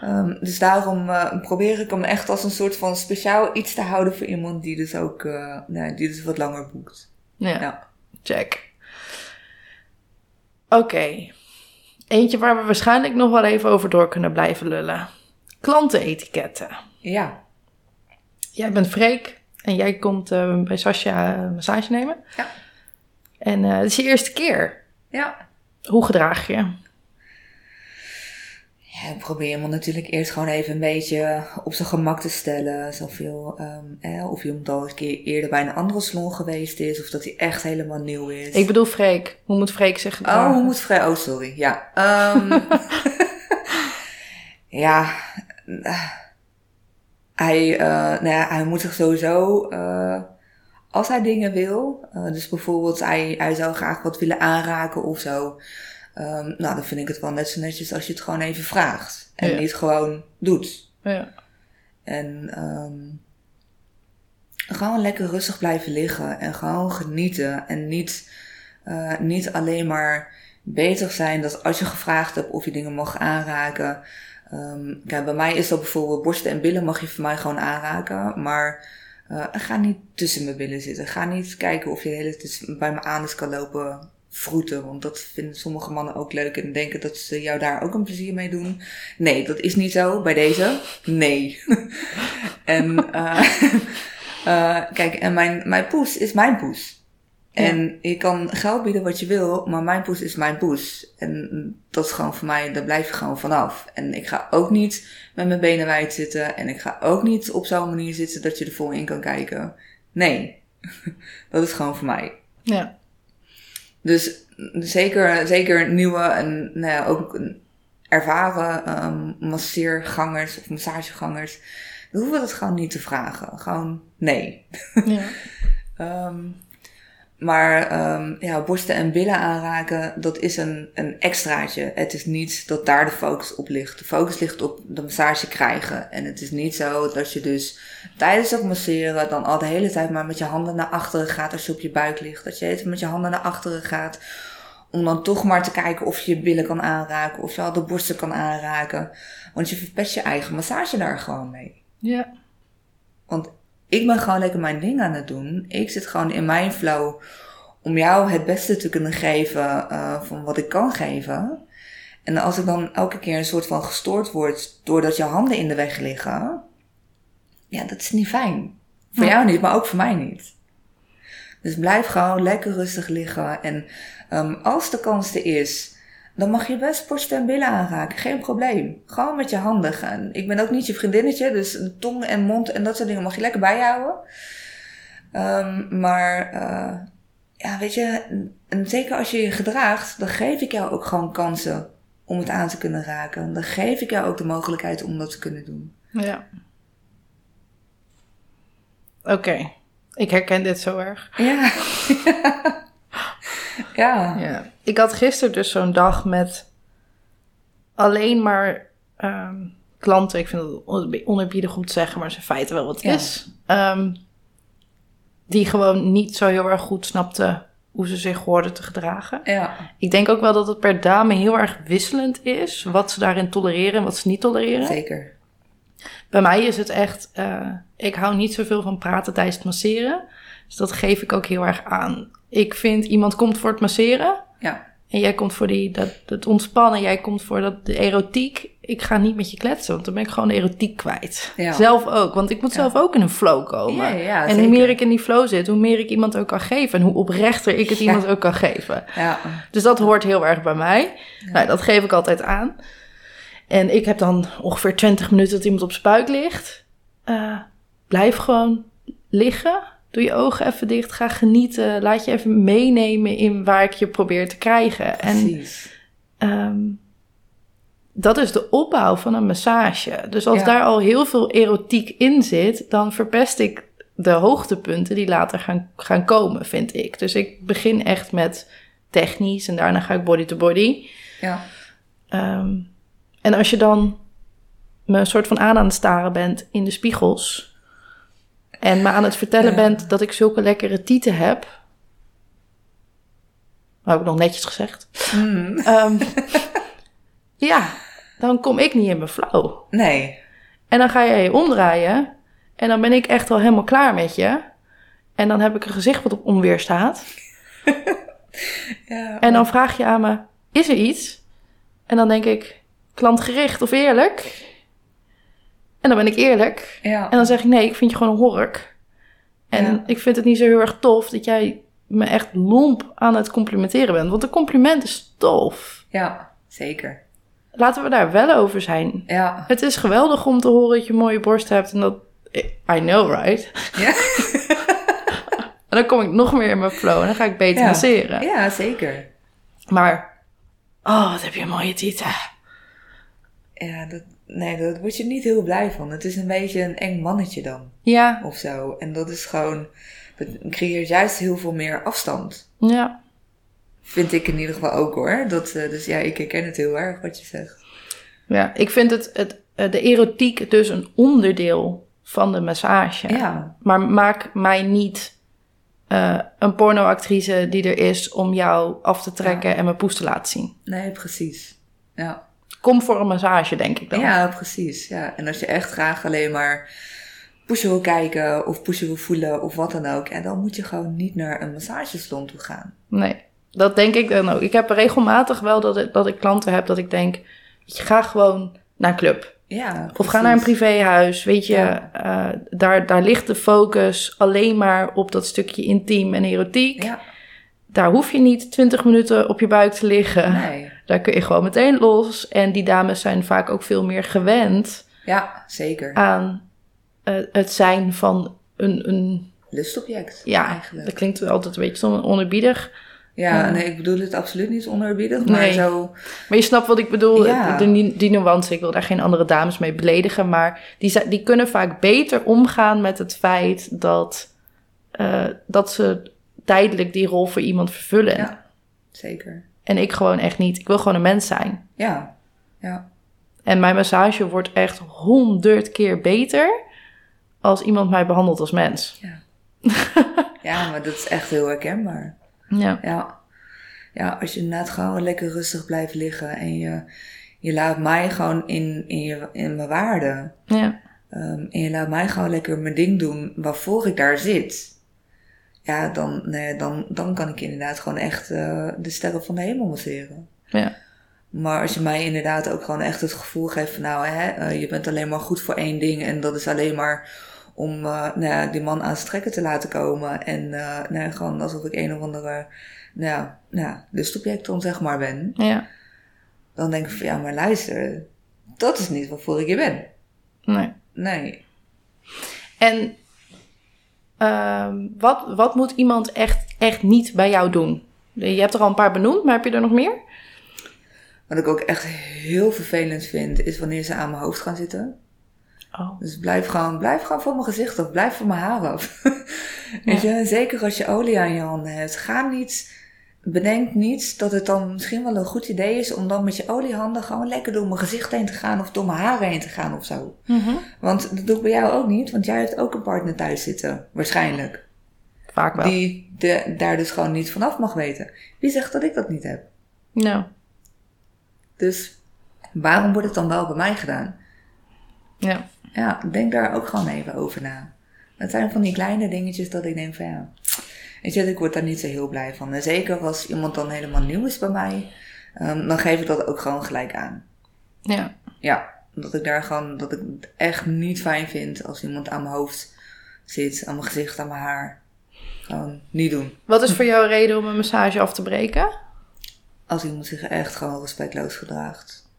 S2: Ehm, dus daarom eh, probeer ik hem echt als een soort van speciaal iets te houden voor iemand die dus ook eh, nou, die dus wat langer boekt.
S1: Ja,
S2: Ja.
S1: check. Oké. Eentje waar we waarschijnlijk nog wel even over door kunnen blijven lullen. Klantenetiketten.
S2: Ja.
S1: Jij bent Freek en jij komt eh, bij Sascha een massage nemen.
S2: Ja.
S1: En eh het is je eerste keer.
S2: Ja.
S1: Hoe gedraag je?
S2: Ja, ik probeer hem natuurlijk eerst gewoon even een beetje op zijn gemak te stellen. Zoveel, ehm, eh, of hij al een keer eerder bij een andere salon geweest is. Of dat hij echt helemaal nieuw is.
S1: Ik bedoel Freek. Hoe moet Freek zich
S2: Oh,
S1: gedragen?
S2: hoe moet vrij? Oh, sorry. Ja. Ehm, ja. Hij, eh, nou ja, hij moet zich sowieso, eh, als hij dingen wil, eh, dus bijvoorbeeld hij, hij zou graag wat willen aanraken of zo. ehm, nou, dan vind ik het wel net zo netjes als je het gewoon even vraagt. En
S1: Ja.
S2: niet gewoon doet.
S1: Ja.
S2: En ehm, gewoon lekker rustig blijven liggen en gewoon genieten. En niet, eh, niet alleen maar bezig zijn dat als je gevraagd hebt of je dingen mag aanraken. Ehm, kijk, bij mij is dat bijvoorbeeld borsten en billen mag je voor mij gewoon aanraken. Maar eh, ga niet tussen mijn billen zitten. Ga niet kijken of je de hele tijd bij mijn anus kan lopen vroeten. Want dat vinden sommige mannen ook leuk en denken dat ze jou daar ook een plezier mee doen. Nee, dat is niet zo bij deze. Nee. en eh, eh, kijk, en mijn, mijn poes is mijn poes.
S1: Ja.
S2: En je kan geld bieden wat je wil, maar mijn poes is mijn poes. En dat is gewoon voor mij, daar blijf je gewoon vanaf. En ik ga ook niet met mijn benen wijd zitten. En ik ga ook niet op zo'n manier zitten dat je er vol in kan kijken. Nee, dat is gewoon voor mij.
S1: Ja.
S2: Dus zeker, zeker nieuwe en nou ja, ook ervaren ehm masseergangers of massagegangers. Dan hoeven we dat gewoon niet te vragen. Gewoon nee.
S1: ja.
S2: Ehm, maar ehm, ja, borsten en billen aanraken, dat is een, een extraatje. Het is niet dat daar de focus op ligt. De focus ligt op de massage krijgen. En het is niet zo dat je dus tijdens het masseren dan al de hele tijd maar met je handen naar achteren gaat als je op je buik ligt. Dat je even met je handen naar achteren gaat. Om dan toch maar te kijken of je je billen kan aanraken. Of je al de borsten kan aanraken. Want je verpest je eigen massage daar gewoon mee.
S1: Ja.
S2: Want ik ben gewoon lekker mijn ding aan het doen. Ik zit gewoon in mijn flow om jou het beste te kunnen geven uh, van wat ik kan geven. En als ik dan elke keer een soort van gestoord word doordat je handen in de weg liggen, ja, dat is niet fijn. Voor jou niet, maar ook voor mij niet. Dus blijf gewoon lekker rustig liggen. En um, als de kans er is, dan mag je best borst en billen aanraken. Geen probleem. Gewoon met je handen gaan. Ik ben ook niet je vriendinnetje, dus tong en mond en dat soort dingen mag je lekker bijhouden. Um, maar uh, ja, weet je, en zeker als je je gedraagt, dan geef ik jou ook gewoon kansen om het aan te kunnen raken. Dan geef ik jou ook de mogelijkheid om dat te kunnen doen.
S1: Ja. Oké, ik herken dit zo erg.
S2: Ja. ja.
S1: ja. Ik had gisteren dus zo'n dag met alleen maar um, klanten. Ik vind het onerbiedig om te zeggen, maar ze feiten wel wat het is. Um, die gewoon niet zo heel erg goed snapten hoe ze zich hoorden te gedragen.
S2: Ja.
S1: Ik denk ook wel dat het per dame heel erg wisselend is. Wat ze daarin tolereren en wat ze niet tolereren.
S2: Zeker.
S1: Bij mij is het echt, uh, ik hou niet zoveel van praten tijdens het masseren. Dus dat geef ik ook heel erg aan. Ik vind iemand komt voor het masseren.
S2: Ja.
S1: En jij komt voor die, dat, het ontspannen, jij komt voor dat, de erotiek. Ik ga niet met je kletsen, want dan ben ik gewoon de erotiek kwijt.
S2: Ja.
S1: Zelf ook, want ik moet zelf ook in een flow komen.
S2: Ja,
S1: en hoe meer ik in die flow zit, hoe meer ik iemand ook kan geven. En hoe oprechter ik het iemand ook kan geven.
S2: Ja.
S1: Dus dat hoort heel erg bij mij. Nou, dat geef ik altijd aan. En ik heb dan ongeveer 20 minuten dat iemand op buik ligt. Eh, blijf gewoon liggen. Doe je ogen even dicht. Ga genieten. Laat je even meenemen in waar ik je probeer te krijgen. En
S2: Precies.
S1: ehm, dat is de opbouw van een massage. Dus als
S2: Ja.
S1: daar al heel veel erotiek in zit, dan verpest ik de hoogtepunten die later gaan, gaan komen, vind ik. Dus ik begin echt met technisch en daarna ga ik body to body.
S2: Ja.
S1: Ehm, en als je dan me een soort van aan aan het staren bent in de spiegels. En me aan het vertellen bent dat ik zulke lekkere tieten heb. Dat heb ik nog netjes gezegd.
S2: Mm.
S1: Ehm, ja, dan kom ik niet in mijn flow.
S2: Nee.
S1: En dan ga jij je omdraaien. En dan ben ik echt al helemaal klaar met je. En dan heb ik een gezicht wat op onweer staat.
S2: Ja.
S1: En dan vraag je aan me, is er iets? En dan denk ik, klantgericht of eerlijk? En dan ben ik eerlijk.
S2: Ja.
S1: En dan zeg ik, nee, ik vind je gewoon een hork. En
S2: Ja.
S1: ik vind het niet zo heel erg tof dat jij me echt lomp aan het complimenteren bent. Want een compliment is tof.
S2: Ja. Zeker.
S1: Laten we daar wel over zijn.
S2: Ja.
S1: Het is geweldig om te horen dat je een mooie borst hebt. En dat, I know, right?
S2: Ja.
S1: En dan kom ik nog meer in mijn flow en dan ga ik beter
S2: Ja.
S1: masseren.
S2: Ja, zeker.
S1: Maar, oh, wat heb je een mooie tieten.
S2: Ja, dat, nee, daar word je niet heel blij van. Het is een beetje een eng mannetje dan,
S1: Ja,
S2: of zo. En dat is gewoon, dat creëert juist heel veel meer afstand.
S1: ja.
S2: Vind ik in ieder geval ook hoor. Dat, eh, dus ja, ik herken het heel erg wat je zegt.
S1: Ja, ik vind het, het, eh, de erotiek dus een onderdeel van de massage.
S2: Ja,
S1: Maar maak mij niet eh, een pornoactrice die er is om jou af te trekken en mijn poes te laten zien.
S2: nee, precies. Ja.
S1: Kom voor een massage, denk ik dan.
S2: ja, precies. Ja. En als je echt graag alleen maar poesje wil kijken of poesje wil voelen of wat dan ook, ja, dan moet je gewoon niet naar een massagesalon toe gaan.
S1: Nee, dat denk ik dan ook. Ik heb regelmatig wel dat ik, dat ik klanten heb dat ik denk, je ga gewoon naar een club.
S2: Ja,
S1: Of ga naar een privéhuis. Weet je,
S2: Ja.
S1: eh, daar, daar ligt de focus alleen maar op dat stukje intiem en erotiek.
S2: Ja,
S1: Daar hoef je niet 20 minuten op je buik te liggen.
S2: nee.
S1: Daar kun je gewoon meteen los. En die dames zijn vaak ook veel meer gewend
S2: Ja, zeker.
S1: aan eh, het zijn van een, een
S2: Lustobject,
S1: ja,
S2: eigenlijk.
S1: dat klinkt altijd een beetje zo onerbiedig.
S2: Ja,
S1: Ja.
S2: nee, ik bedoel het absoluut niet onerbiedig, maar
S1: Nee.
S2: zo...
S1: Maar je snapt wat ik bedoel,
S2: Ja.
S1: de, die, die nuance. Ik wil daar geen andere dames mee beledigen. Maar die, die kunnen vaak beter omgaan met het feit dat, eh, dat ze tijdelijk die rol voor iemand vervullen.
S2: Ja, zeker.
S1: En ik gewoon echt niet. Ik wil gewoon een mens zijn.
S2: Ja, ja,
S1: En mijn massage wordt echt honderd keer beter als iemand mij behandelt als mens.
S2: ja, maar dat is echt heel herkenbaar.
S1: Ja,
S2: Ja, ja als je inderdaad gewoon lekker rustig blijft liggen en je, je laat mij gewoon in, in, je, in mijn waarde.
S1: ja,
S2: ehm, en je laat mij gewoon lekker mijn ding doen waarvoor ik daar zit. Ja, dan, nee, dan, dan kan ik inderdaad gewoon echt uh, de sterren van de hemel masseren.
S1: Ja.
S2: Maar als je mij inderdaad ook gewoon echt het gevoel geeft van nou, hè, uh, je bent alleen maar goed voor één ding en dat is alleen maar om uh, nou ja, die man aan zijn trekken te laten komen. En nou gewoon alsof ik een of andere nou nou lustobject dan zeg maar ben.
S1: Ja.
S2: Dan denk ik van ja, maar luister, dat is niet waarvoor ik hier ben.
S1: Nee.
S2: Nee.
S1: En uh, wat, wat moet iemand echt, echt niet bij jou doen? Je hebt er al een paar benoemd, maar heb je er nog meer?
S2: Wat ik ook echt heel vervelend vind, is wanneer ze aan mijn hoofd gaan zitten.
S1: Oh.
S2: Dus blijf gewoon, blijf gewoon voor mijn gezicht af. Blijf voor mijn haar af. Weet je, zeker als je olie aan je handen hebt. Ga niet, bedenk niet dat het dan misschien wel een goed idee is om dan met je oliehanden gewoon lekker door mijn gezicht heen te gaan of door mijn haren heen te gaan of zo.
S1: Mm -hmm.
S2: Want dat doe ik bij jou ook niet, want jij hebt ook een partner thuis zitten, waarschijnlijk.
S1: Vaak wel.
S2: Die de, daar dus gewoon niet vanaf mag weten. Wie zegt dat ik dat niet heb?
S1: Nou.
S2: Dus waarom wordt het dan wel bij mij gedaan?
S1: Ja.
S2: Ja, denk daar ook gewoon even over na. Het zijn van die kleine dingetjes dat ik denk van ja, weet je, ik word daar niet zo heel blij van. En zeker als iemand dan helemaal nieuw is bij mij, um, dan geef ik dat ook gewoon gelijk aan.
S1: Ja.
S2: Ja, dat ik daar gewoon, dat ik het echt niet fijn vind als iemand aan mijn hoofd zit, aan mijn gezicht, aan mijn haar. Gewoon niet doen.
S1: Wat is voor jou een reden om een massage af te breken?
S2: Als iemand zich echt gewoon respectloos gedraagt.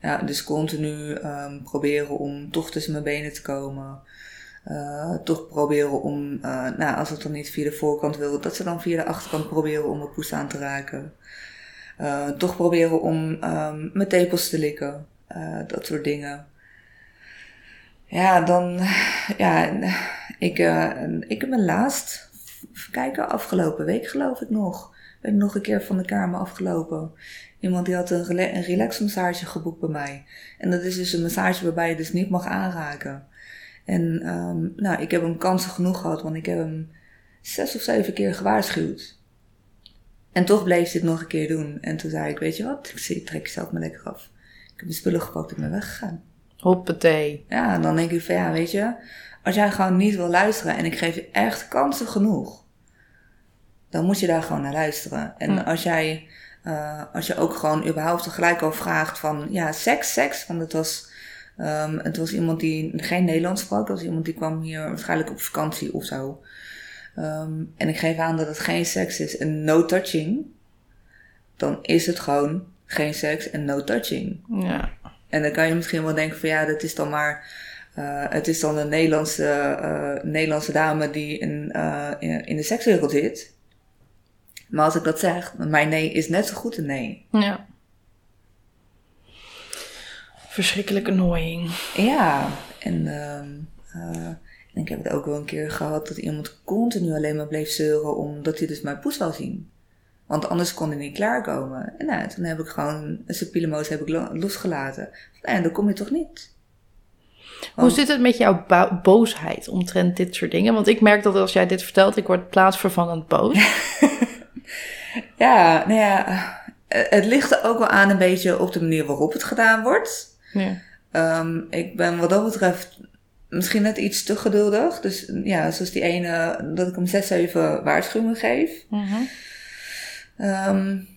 S2: Ja, dus continu um, proberen om toch tussen mijn benen te komen. Uh, toch proberen om, uh, nou, als het dan niet via de voorkant wil, dat ze dan via de achterkant proberen om mijn poes aan te raken. Uh, toch proberen om um, mijn tepels te likken. dat soort dingen. Ja, dan, ja, ik, ik heb me laatst, kijken, afgelopen week geloof ik nog, ben ik nog een keer van de kamer afgelopen. Iemand die had een, een relaxmassage geboekt bij mij. En dat is dus een massage waarbij je dus niet mag aanraken. En um, nou, ik heb hem kansen genoeg gehad, want ik heb hem zes of zeven keer gewaarschuwd. En toch bleef het nog een keer doen. En toen zei ik, weet je wat, ik trek jezelf maar lekker af. Ik heb mijn spullen gepakt en ben weggegaan.
S1: Hoppatee.
S2: Ja, en dan denk ik van ja, weet je, als jij gewoon niet wil luisteren en ik geef je echt kansen genoeg, dan moet je daar gewoon naar luisteren. En
S1: Ja.
S2: als jij, uh, als je ook gewoon überhaupt tegelijk al vraagt van, ja, seks, seks, want het was, um, het was iemand die geen Nederlands sprak, het was iemand die kwam hier waarschijnlijk op vakantie of zo. Um, en ik geef aan dat het geen seks is en no touching, dan is het gewoon geen seks en no touching.
S1: Ja.
S2: En dan kan je misschien wel denken van ja, dat is dan maar. Uh, het is dan een Nederlandse, uh, Nederlandse dame die in, uh, in, in de sekswereld zit. Maar als ik dat zeg, mijn nee is net zo goed een nee.
S1: Ja. Verschrikkelijk annoying.
S2: Ja, en, um, en ik heb het ook wel een keer gehad dat iemand continu alleen maar bleef zeuren omdat hij dus mijn poes wou zien. Want anders kon hij niet klaarkomen. En nou, toen heb ik gewoon een subtiele heb ik losgelaten. En dan kom je toch niet.
S1: Hoe zit het met jouw boosheid omtrent dit soort dingen? Want ik merk dat als jij dit vertelt, ik word plaatsvervangend boos.
S2: ja, nou ja, het ligt er ook wel aan een beetje op de manier waarop het gedaan wordt.
S1: Ja.
S2: Um, ik ben wat dat betreft misschien net iets te geduldig. Dus ja, zoals die ene, dat ik hem 6, 7 waarschuwingen geef.
S1: Mm -hmm.
S2: Um,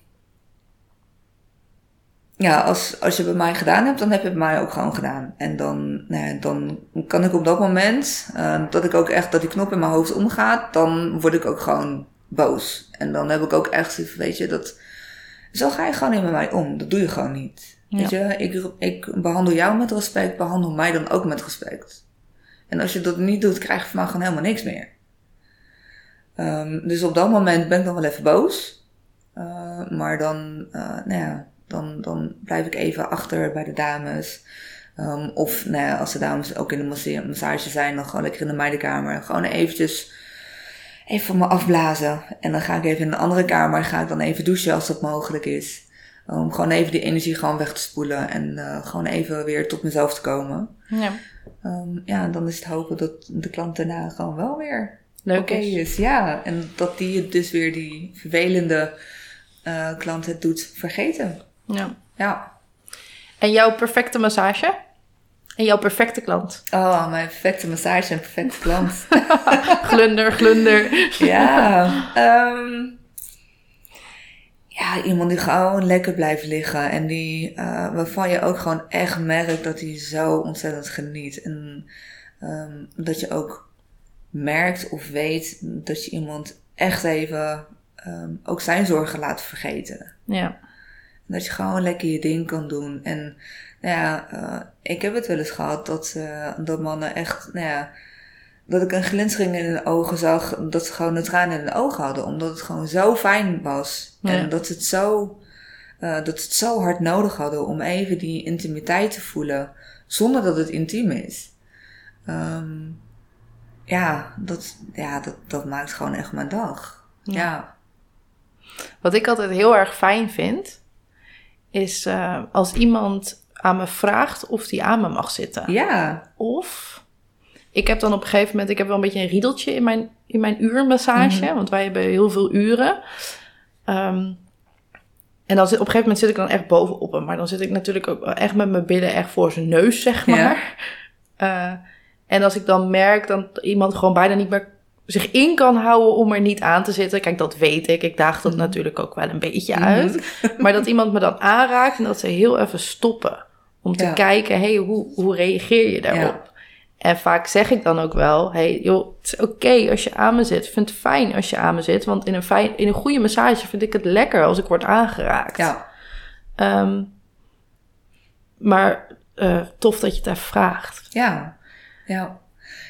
S2: ja, als, als je bij mij gedaan hebt, dan heb je het bij mij ook gewoon gedaan. En dan, nou dan kan ik op dat moment, uh, dat ik ook echt, dat die knop in mijn hoofd omgaat, dan word ik ook gewoon boos. En dan heb ik ook echt weet je, dat, zo ga je gewoon niet met mij om. Dat doe je gewoon niet. Ja. Weet je, ik, ik behandel jou met respect, behandel mij dan ook met respect. En als je dat niet doet, krijg je van mij gewoon helemaal niks meer. Um, dus op dat moment ben ik dan wel even boos. Uh, maar dan, uh, nou ja, dan, dan blijf ik even achter bij de dames. Um, of nou ja, als de dames ook in de massage zijn, dan gewoon lekker in de meidenkamer. Gewoon eventjes even van me afblazen. En dan ga ik even in een andere kamer, ga ik dan even douchen als dat mogelijk is. Om gewoon even die energie gewoon weg te spoelen. En uh, gewoon even weer tot mezelf te komen.
S1: Ja.
S2: Um, ja, dan is het hopen dat de klant daarna gewoon wel weer oké okay
S1: is.
S2: Ja, en dat die dus weer die vervelende uh, klant het doet vergeten.
S1: Ja.
S2: Ja.
S1: En jouw perfecte massage? En jouw perfecte klant?
S2: Oh, mijn perfecte massage en perfecte klant.
S1: glunder, glunder.
S2: ja, ehm, ja, iemand die gewoon lekker blijft liggen. En die, uh, waarvan je ook gewoon echt merkt dat hij zo ontzettend geniet. En um, dat je ook merkt of weet dat je iemand echt even um, ook zijn zorgen laat vergeten.
S1: Ja.
S2: Dat je gewoon lekker je ding kan doen. En nou ja, uh, ik heb het wel eens gehad dat, uh, dat mannen echt, nou ja, dat ik een glinstering in hun ogen zag, dat ze gewoon een tranen in hun ogen hadden, omdat het gewoon zo fijn was. Ja. En dat ze het zo, uh, dat ze het zo hard nodig hadden om even die intimiteit te voelen, zonder dat het intiem is. Um, ja, dat, ja dat, dat maakt gewoon echt mijn dag. ja. ja.
S1: Wat ik altijd heel erg fijn vind, is uh, als iemand aan me vraagt of die aan me mag zitten.
S2: Ja.
S1: Of ik heb dan op een gegeven moment, ik heb wel een beetje een riedeltje in mijn, in mijn uurmassage, mm want wij hebben heel veel uren. Um, en dan zit, op een gegeven moment zit ik dan echt bovenop hem, maar dan zit ik natuurlijk ook echt met mijn billen echt voor zijn neus, zeg maar. Ja. Uh, en als ik dan merk dat iemand gewoon bijna niet meer zich in kan houden om er niet aan te zitten. Kijk, dat weet ik. Ik daag dat mhm. natuurlijk ook wel een beetje uit. Mhm. Maar dat iemand me dan aanraakt en dat ze heel even stoppen. Om te kijken, hey, hoe, hoe reageer je daarop? En vaak zeg ik dan ook wel, hey, joh, het is oké als je aan me zit. Ik vind het fijn als je aan me zit. Want in een, fijn, in een goede massage vind ik het lekker als ik word aangeraakt.
S2: Ja.
S1: Um, maar uh, tof dat je het even vraagt.
S2: Ja, ja.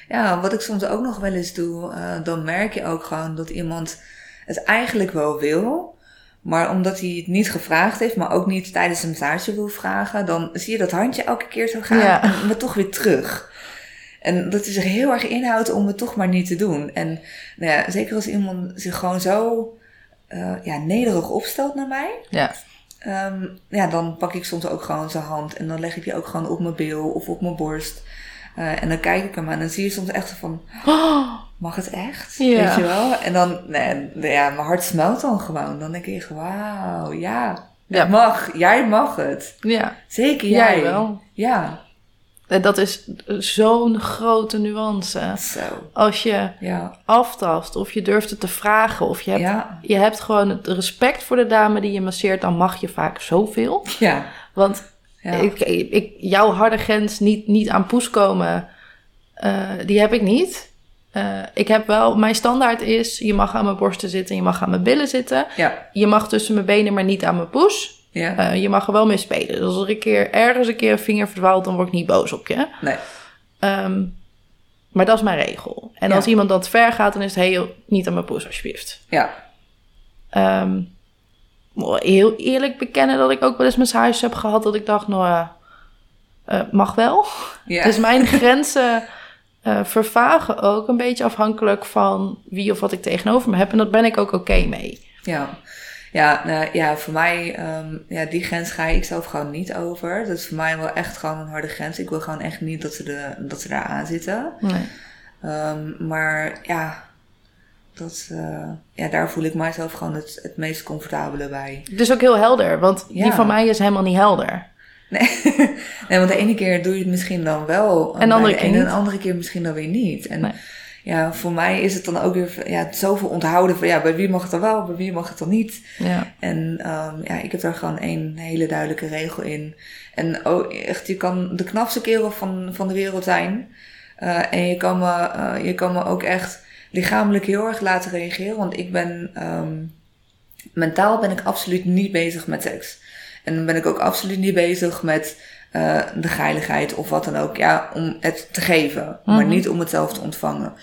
S2: Ja, wat ik soms ook nog wel eens doe, uh, dan merk je ook gewoon dat iemand het eigenlijk wel wil. Maar omdat hij het niet gevraagd heeft, maar ook niet tijdens een massage wil vragen, dan zie je dat handje elke keer zo gaan ja. en maar toch weer terug. En dat hij zich heel erg inhoudt om het toch maar niet te doen. En nou ja, zeker als iemand zich gewoon zo uh, ja, nederig opstelt naar mij.
S1: Ja.
S2: Um, ja, dan pak ik soms ook gewoon zijn hand en dan leg ik die ook gewoon op mijn bil of op mijn borst. Uh, en dan kijk ik hem aan en dan zie je soms echt van, oh, mag het echt? Ja. Weet je wel? En dan, nee, ja, mijn hart smelt dan gewoon. Dan denk ik, wauw, ja, ja. mag. Jij mag het.
S1: Ja.
S2: Zeker jij.
S1: jij wel.
S2: Ja.
S1: En dat is zo'n grote nuance.
S2: Zo.
S1: Als je ja. aftast of je durft het te vragen of je hebt,
S2: ja.
S1: je hebt gewoon het respect voor de dame die je masseert, dan mag je vaak zoveel.
S2: Ja.
S1: Want ja. Ik, ik, jouw harde grens niet, niet aan poes komen, uh, die heb ik niet. Uh, ik heb wel, mijn standaard is, je mag aan mijn borsten zitten, je mag aan mijn billen zitten.
S2: Ja.
S1: Je mag tussen mijn benen, maar niet aan mijn poes.
S2: Ja.
S1: Uh, je mag er wel mee spelen. Dus als er een keer ergens een keer een vinger verdwaalt, dan word ik niet boos op je.
S2: Nee.
S1: Um, maar dat is mijn regel. En ja. als iemand dat ver gaat, dan is het heel niet aan mijn poes, alsjeblieft.
S2: Ja.
S1: Um, heel eerlijk bekennen dat ik ook wel eens massages heb gehad dat ik dacht, nou, uh, mag wel.
S2: Ja.
S1: Dus mijn grenzen uh, vervagen ook een beetje afhankelijk van wie of wat ik tegenover me heb. En daar ben ik ook oké okay mee.
S2: Ja. Ja, nou, ja, voor mij, um, ja, die grens ga ik zelf gewoon niet over. Dat is voor mij wel echt gewoon een harde grens. Ik wil gewoon echt niet dat ze, de, dat ze daar aan zitten.
S1: Nee.
S2: Um, maar ja, dat, uh, ja, daar voel ik mijzelf gewoon het, het meest comfortabele bij.
S1: Dus ook heel helder, want ja. die van mij is helemaal niet helder.
S2: Nee. nee, want de ene keer doe je het misschien dan wel.
S1: En de andere keer
S2: En
S1: niet.
S2: de andere keer misschien dan weer niet. En
S1: nee.
S2: Ja, voor mij is het dan ook weer ja, zoveel onthouden van ja, bij wie mag het dan wel, bij wie mag het dan niet.
S1: Ja.
S2: En um, ja, ik heb daar gewoon één hele duidelijke regel in. En oh, echt, je kan de knapste kerel van, van de wereld zijn. Uh, en je kan, me, uh, je kan me ook echt lichamelijk heel erg laten reageren. Want ik ben, um, mentaal ben ik absoluut niet bezig met seks. En dan ben ik ook absoluut niet bezig met uh, de geiligheid of wat dan ook. Ja, om het te geven, mm -hmm. maar niet om het zelf te ontvangen.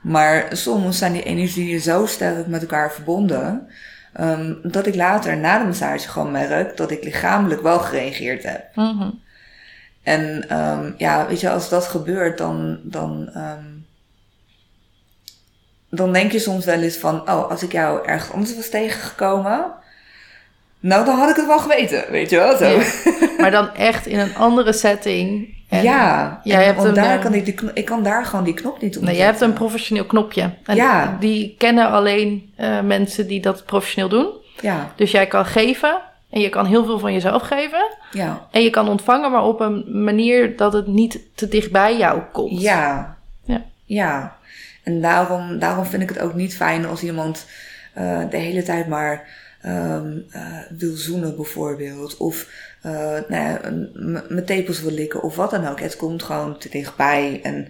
S2: Maar soms zijn die energieën zo sterk met elkaar verbonden. Um, dat ik later na de massage gewoon merk dat ik lichamelijk wel gereageerd heb.
S1: Mm -hmm.
S2: En um, ja, weet je, als dat gebeurt, dan, dan um, dan denk je soms wel eens van, oh, als ik jou ergens anders was tegengekomen, nou, dan had ik het wel geweten, weet je wel zo.
S1: Ja. Maar dan echt in een andere setting.
S2: En ja,
S1: jij hebt
S2: want
S1: een,
S2: daar kan ik, die, ik kan daar gewoon die knop niet op.
S1: Nee, jij hebt een professioneel knopje. En
S2: ja.
S1: Die kennen alleen uh, mensen die dat professioneel doen.
S2: Ja.
S1: Dus jij kan geven En je kan heel veel van jezelf geven.
S2: Ja.
S1: En je kan ontvangen, maar op een manier dat het niet te dicht bij jou komt.
S2: Ja.
S1: Ja.
S2: Ja. En daarom, daarom vind ik het ook niet fijn als iemand eh, de hele tijd maar ehm, eh, wil zoenen bijvoorbeeld. Of eh, nou ja, mijn tepels wil likken of wat dan ook. Het komt gewoon te dichtbij. En,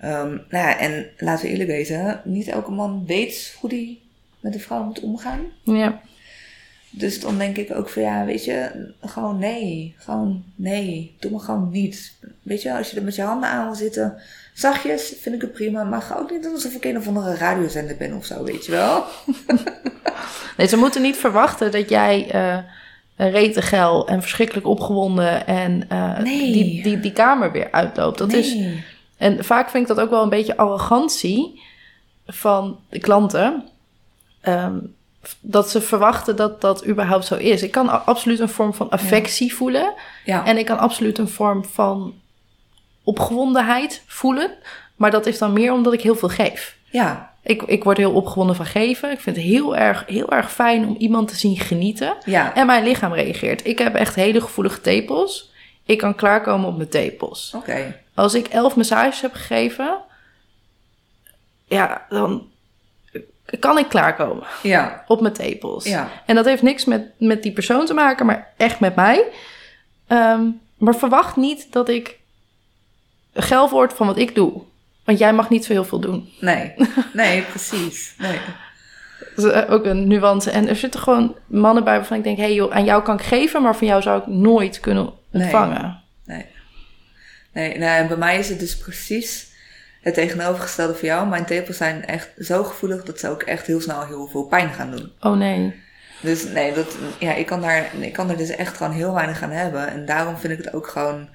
S2: ehm, nou ja, en laten we eerlijk wezen, niet elke man weet hoe die met een vrouw moet omgaan.
S1: Ja.
S2: Dus dan denk ik ook van ja, weet je, gewoon nee. Gewoon nee. Doe me gewoon niet. Weet je, als je er met je handen aan wil zitten, zachtjes, vind ik het prima. Maar ga ook niet doen alsof ik een of andere radiozender ben of zo, weet je wel.
S1: Nee, ze moeten niet verwachten dat jij eh rete geil en verschrikkelijk opgewonden en eh,
S2: Nee.
S1: die, die, die kamer weer uitloopt. Dat is, en vaak vind ik dat ook wel een beetje arrogantie van de klanten. Ehm, dat ze verwachten dat dat überhaupt zo is. Ik kan absoluut een vorm van affectie voelen.
S2: Ja.
S1: En ik kan absoluut een vorm van opgewondenheid voelen. Maar dat is dan meer omdat ik heel veel geef.
S2: ja.
S1: Ik, ik word heel opgewonden van geven. Ik vind het heel erg, heel erg fijn om iemand te zien genieten.
S2: Ja.
S1: En mijn lichaam reageert. Ik heb echt hele gevoelige tepels. Ik kan klaarkomen op mijn tepels.
S2: Oké.
S1: Als ik elf massages heb gegeven, ja, dan kan ik klaarkomen
S2: Ja.
S1: op mijn tepels.
S2: Ja.
S1: En dat heeft niks met, met die persoon te maken, maar echt met mij. Ehm, maar verwacht niet dat ik geil word van wat ik doe. Want jij mag niet zo heel veel doen.
S2: Nee. Nee, precies. Nee.
S1: Dat is eh, ook een nuance. En er zitten gewoon mannen bij waarvan ik denk... hé hey joh, aan jou kan ik geven, maar van jou zou ik nooit kunnen
S2: Nee.
S1: ontvangen.
S2: Nee. Nee, nou, en bij mij is het dus precies het tegenovergestelde van jou. Mijn tepels zijn echt zo gevoelig dat ze ook echt heel snel heel veel pijn gaan doen.
S1: Oh nee.
S2: Dus nee, dat, ja, ik, kan daar, ik kan er dus echt gewoon heel weinig aan hebben. En daarom vind ik het ook gewoon...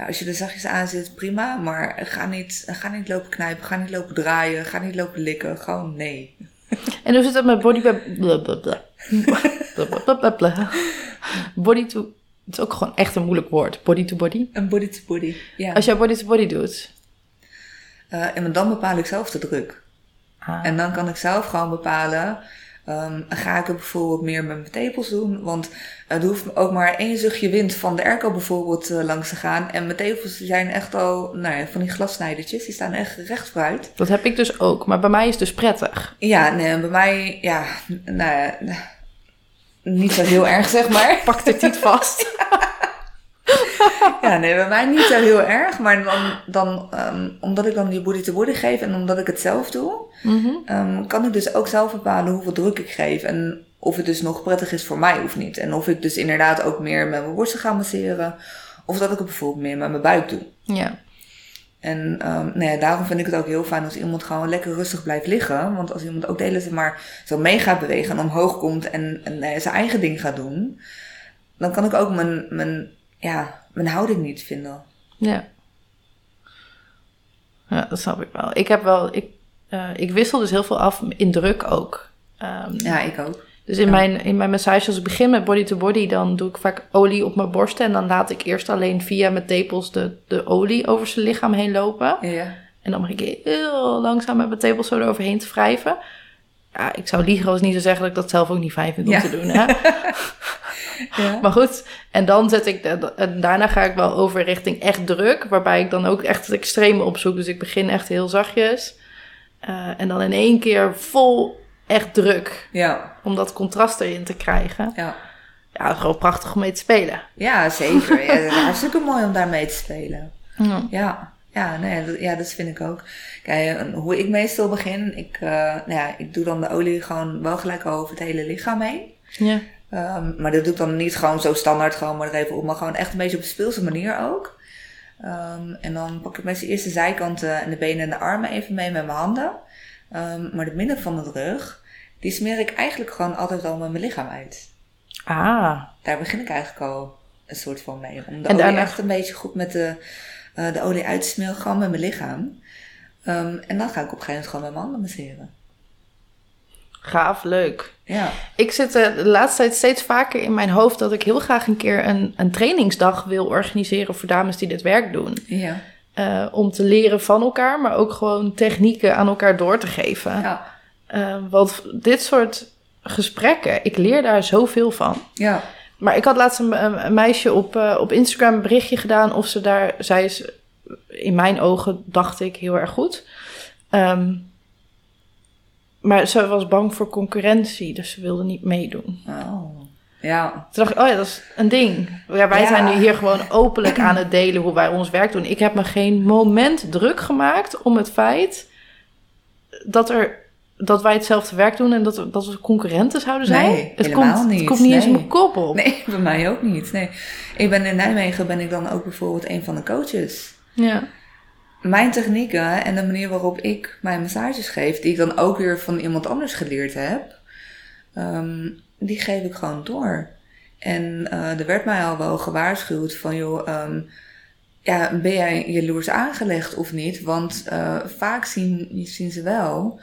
S2: Ja, als je er zachtjes aan zit, prima. Maar ga niet, ga niet lopen knijpen, ga niet lopen draaien, ga niet lopen likken. Gewoon nee.
S1: En hoe zit het met body... Body to... Het is ook gewoon echt een moeilijk woord. Body to body.
S2: Een body to body. Ja.
S1: Als jij body to body doet...
S2: Eh, en dan bepaal ik zelf de druk.
S1: Ah.
S2: En dan kan ik zelf gewoon bepalen. Ehm, ga ik het bijvoorbeeld meer met mijn tepels doen? Want er hoeft ook maar één zuchtje wind van de airco bijvoorbeeld eh, langs te gaan. En mijn tepels zijn echt al, nou ja, van die glassnijdertjes. Die staan echt recht vooruit.
S1: Dat heb ik dus ook. Maar bij mij is het dus prettig.
S2: Ja, nee, bij mij, ja, nou ja, niet zo heel erg zeg maar.
S1: Pak de tiet vast.
S2: Ja, nee, bij mij niet zo heel erg. Maar dan, dan ehm, omdat ik dan die body to body geef en omdat ik het zelf doe,
S1: Mhm.
S2: Ehm, kan ik dus ook zelf bepalen hoeveel druk ik geef. En of het dus nog prettig is voor mij of niet. En of ik dus inderdaad ook meer met mijn borsten ga masseren. Of dat ik het bijvoorbeeld meer met mijn buik doe.
S1: Ja.
S2: En nou ja, daarom vind ik het ook heel fijn als iemand gewoon lekker rustig blijft liggen. Want als iemand ook de hele tijd maar zo mee gaat bewegen en omhoog komt en, en eh, zijn eigen ding gaat doen. Dan kan ik ook mijn, mijn, ja, mijn houding niet vinden.
S1: Ja. Ja, dat snap ik wel. Ik heb wel... Ik, eh, ik wissel dus heel veel af in druk ook. Ehm,
S2: Ja, ik ook.
S1: Dus in,
S2: Ja.
S1: mijn, in mijn massage, als ik begin met body to body, dan doe ik vaak olie op mijn borsten. En dan laat ik eerst alleen via mijn tepels de, de olie over zijn lichaam heen lopen.
S2: Ja.
S1: En dan begin ik heel langzaam met mijn tepels zo eroverheen te wrijven. Ja, ik zou liegen als ik niet zou zeggen dat ik dat zelf ook niet fijn vind om
S2: Ja.
S1: te doen. Hè?
S2: ja.
S1: Maar goed, en dan zet ik, de, en daarna ga ik wel over richting echt druk. Waarbij ik dan ook echt het extreme opzoek. Dus ik begin echt heel zachtjes. Eh, en dan in één keer vol echt druk.
S2: ja.
S1: Om dat contrast erin te krijgen.
S2: ja.
S1: Ja, het is gewoon prachtig om mee te spelen.
S2: Ja, zeker. Ja, het is hartstikke mooi om daarmee te spelen.
S1: Ja.
S2: Ja, ja, nee, dat, ja, dat vind ik ook. Kijk, en hoe ik meestal begin, ik, eh, nou ja, ik doe dan de olie gewoon wel gelijk over het hele lichaam heen.
S1: Ja.
S2: Ehm, maar dat doe ik dan niet gewoon zo standaard, gewoon maar er even op, maar gewoon echt een beetje op een speelse manier ook. Ehm, en dan pak ik meestal eerst de zijkanten en de benen en de armen even mee met mijn handen. Ehm, maar de midden van de rug, die smeer ik eigenlijk gewoon altijd al met mijn lichaam uit.
S1: Ah,
S2: Daar begin ik eigenlijk al een soort van mee. Om de
S1: En
S2: olie
S1: daarna-
S2: echt een beetje goed met de, eh, de olie uit te smeren, gewoon met mijn lichaam. Ehm, en dan ga ik op een gegeven moment gewoon met mijn handen masseren.
S1: gaaf, leuk.
S2: Ja,
S1: Ik zit eh, de laatste tijd steeds vaker in mijn hoofd dat ik heel graag een keer een, een trainingsdag wil organiseren voor dames die dit werk doen.
S2: ja,
S1: Eh, om te leren van elkaar, maar ook gewoon technieken aan elkaar door te geven.
S2: ja,
S1: want dit soort gesprekken, ik leer daar zoveel van.
S2: ja,
S1: maar ik had laatst een, meisje op, eh, op Instagram een berichtje gedaan of ze daar, zij is in mijn ogen, dacht ik, heel erg goed. Ehm, maar ze was bang voor concurrentie, dus ze wilde niet meedoen.
S2: Oh. Ja.
S1: Toen dacht ik, oh ja, dat is een ding. Ja, wij
S2: Ja.
S1: zijn nu hier gewoon openlijk aan het delen hoe wij ons werk doen. Ik heb me geen moment druk gemaakt om het feit dat, er, dat wij hetzelfde werk doen en dat, we- dat we concurrenten zouden zijn.
S2: Nee,
S1: het,
S2: helemaal
S1: komt,
S2: niet.
S1: het komt niet eens in mijn kop op.
S2: Nee, bij mij ook niet. Nee. Ik ben in Nijmegen ben ik dan ook bijvoorbeeld een van de coaches.
S1: Ja.
S2: Mijn technieken en de manier waarop ik mijn massages geef, die ik dan ook weer van iemand anders geleerd heb, ehm, die geef ik gewoon door. En eh, er werd mij al wel gewaarschuwd van, joh, ehm, ja, ben jij jaloers aangelegd of niet? Want eh, vaak zien, zien ze wel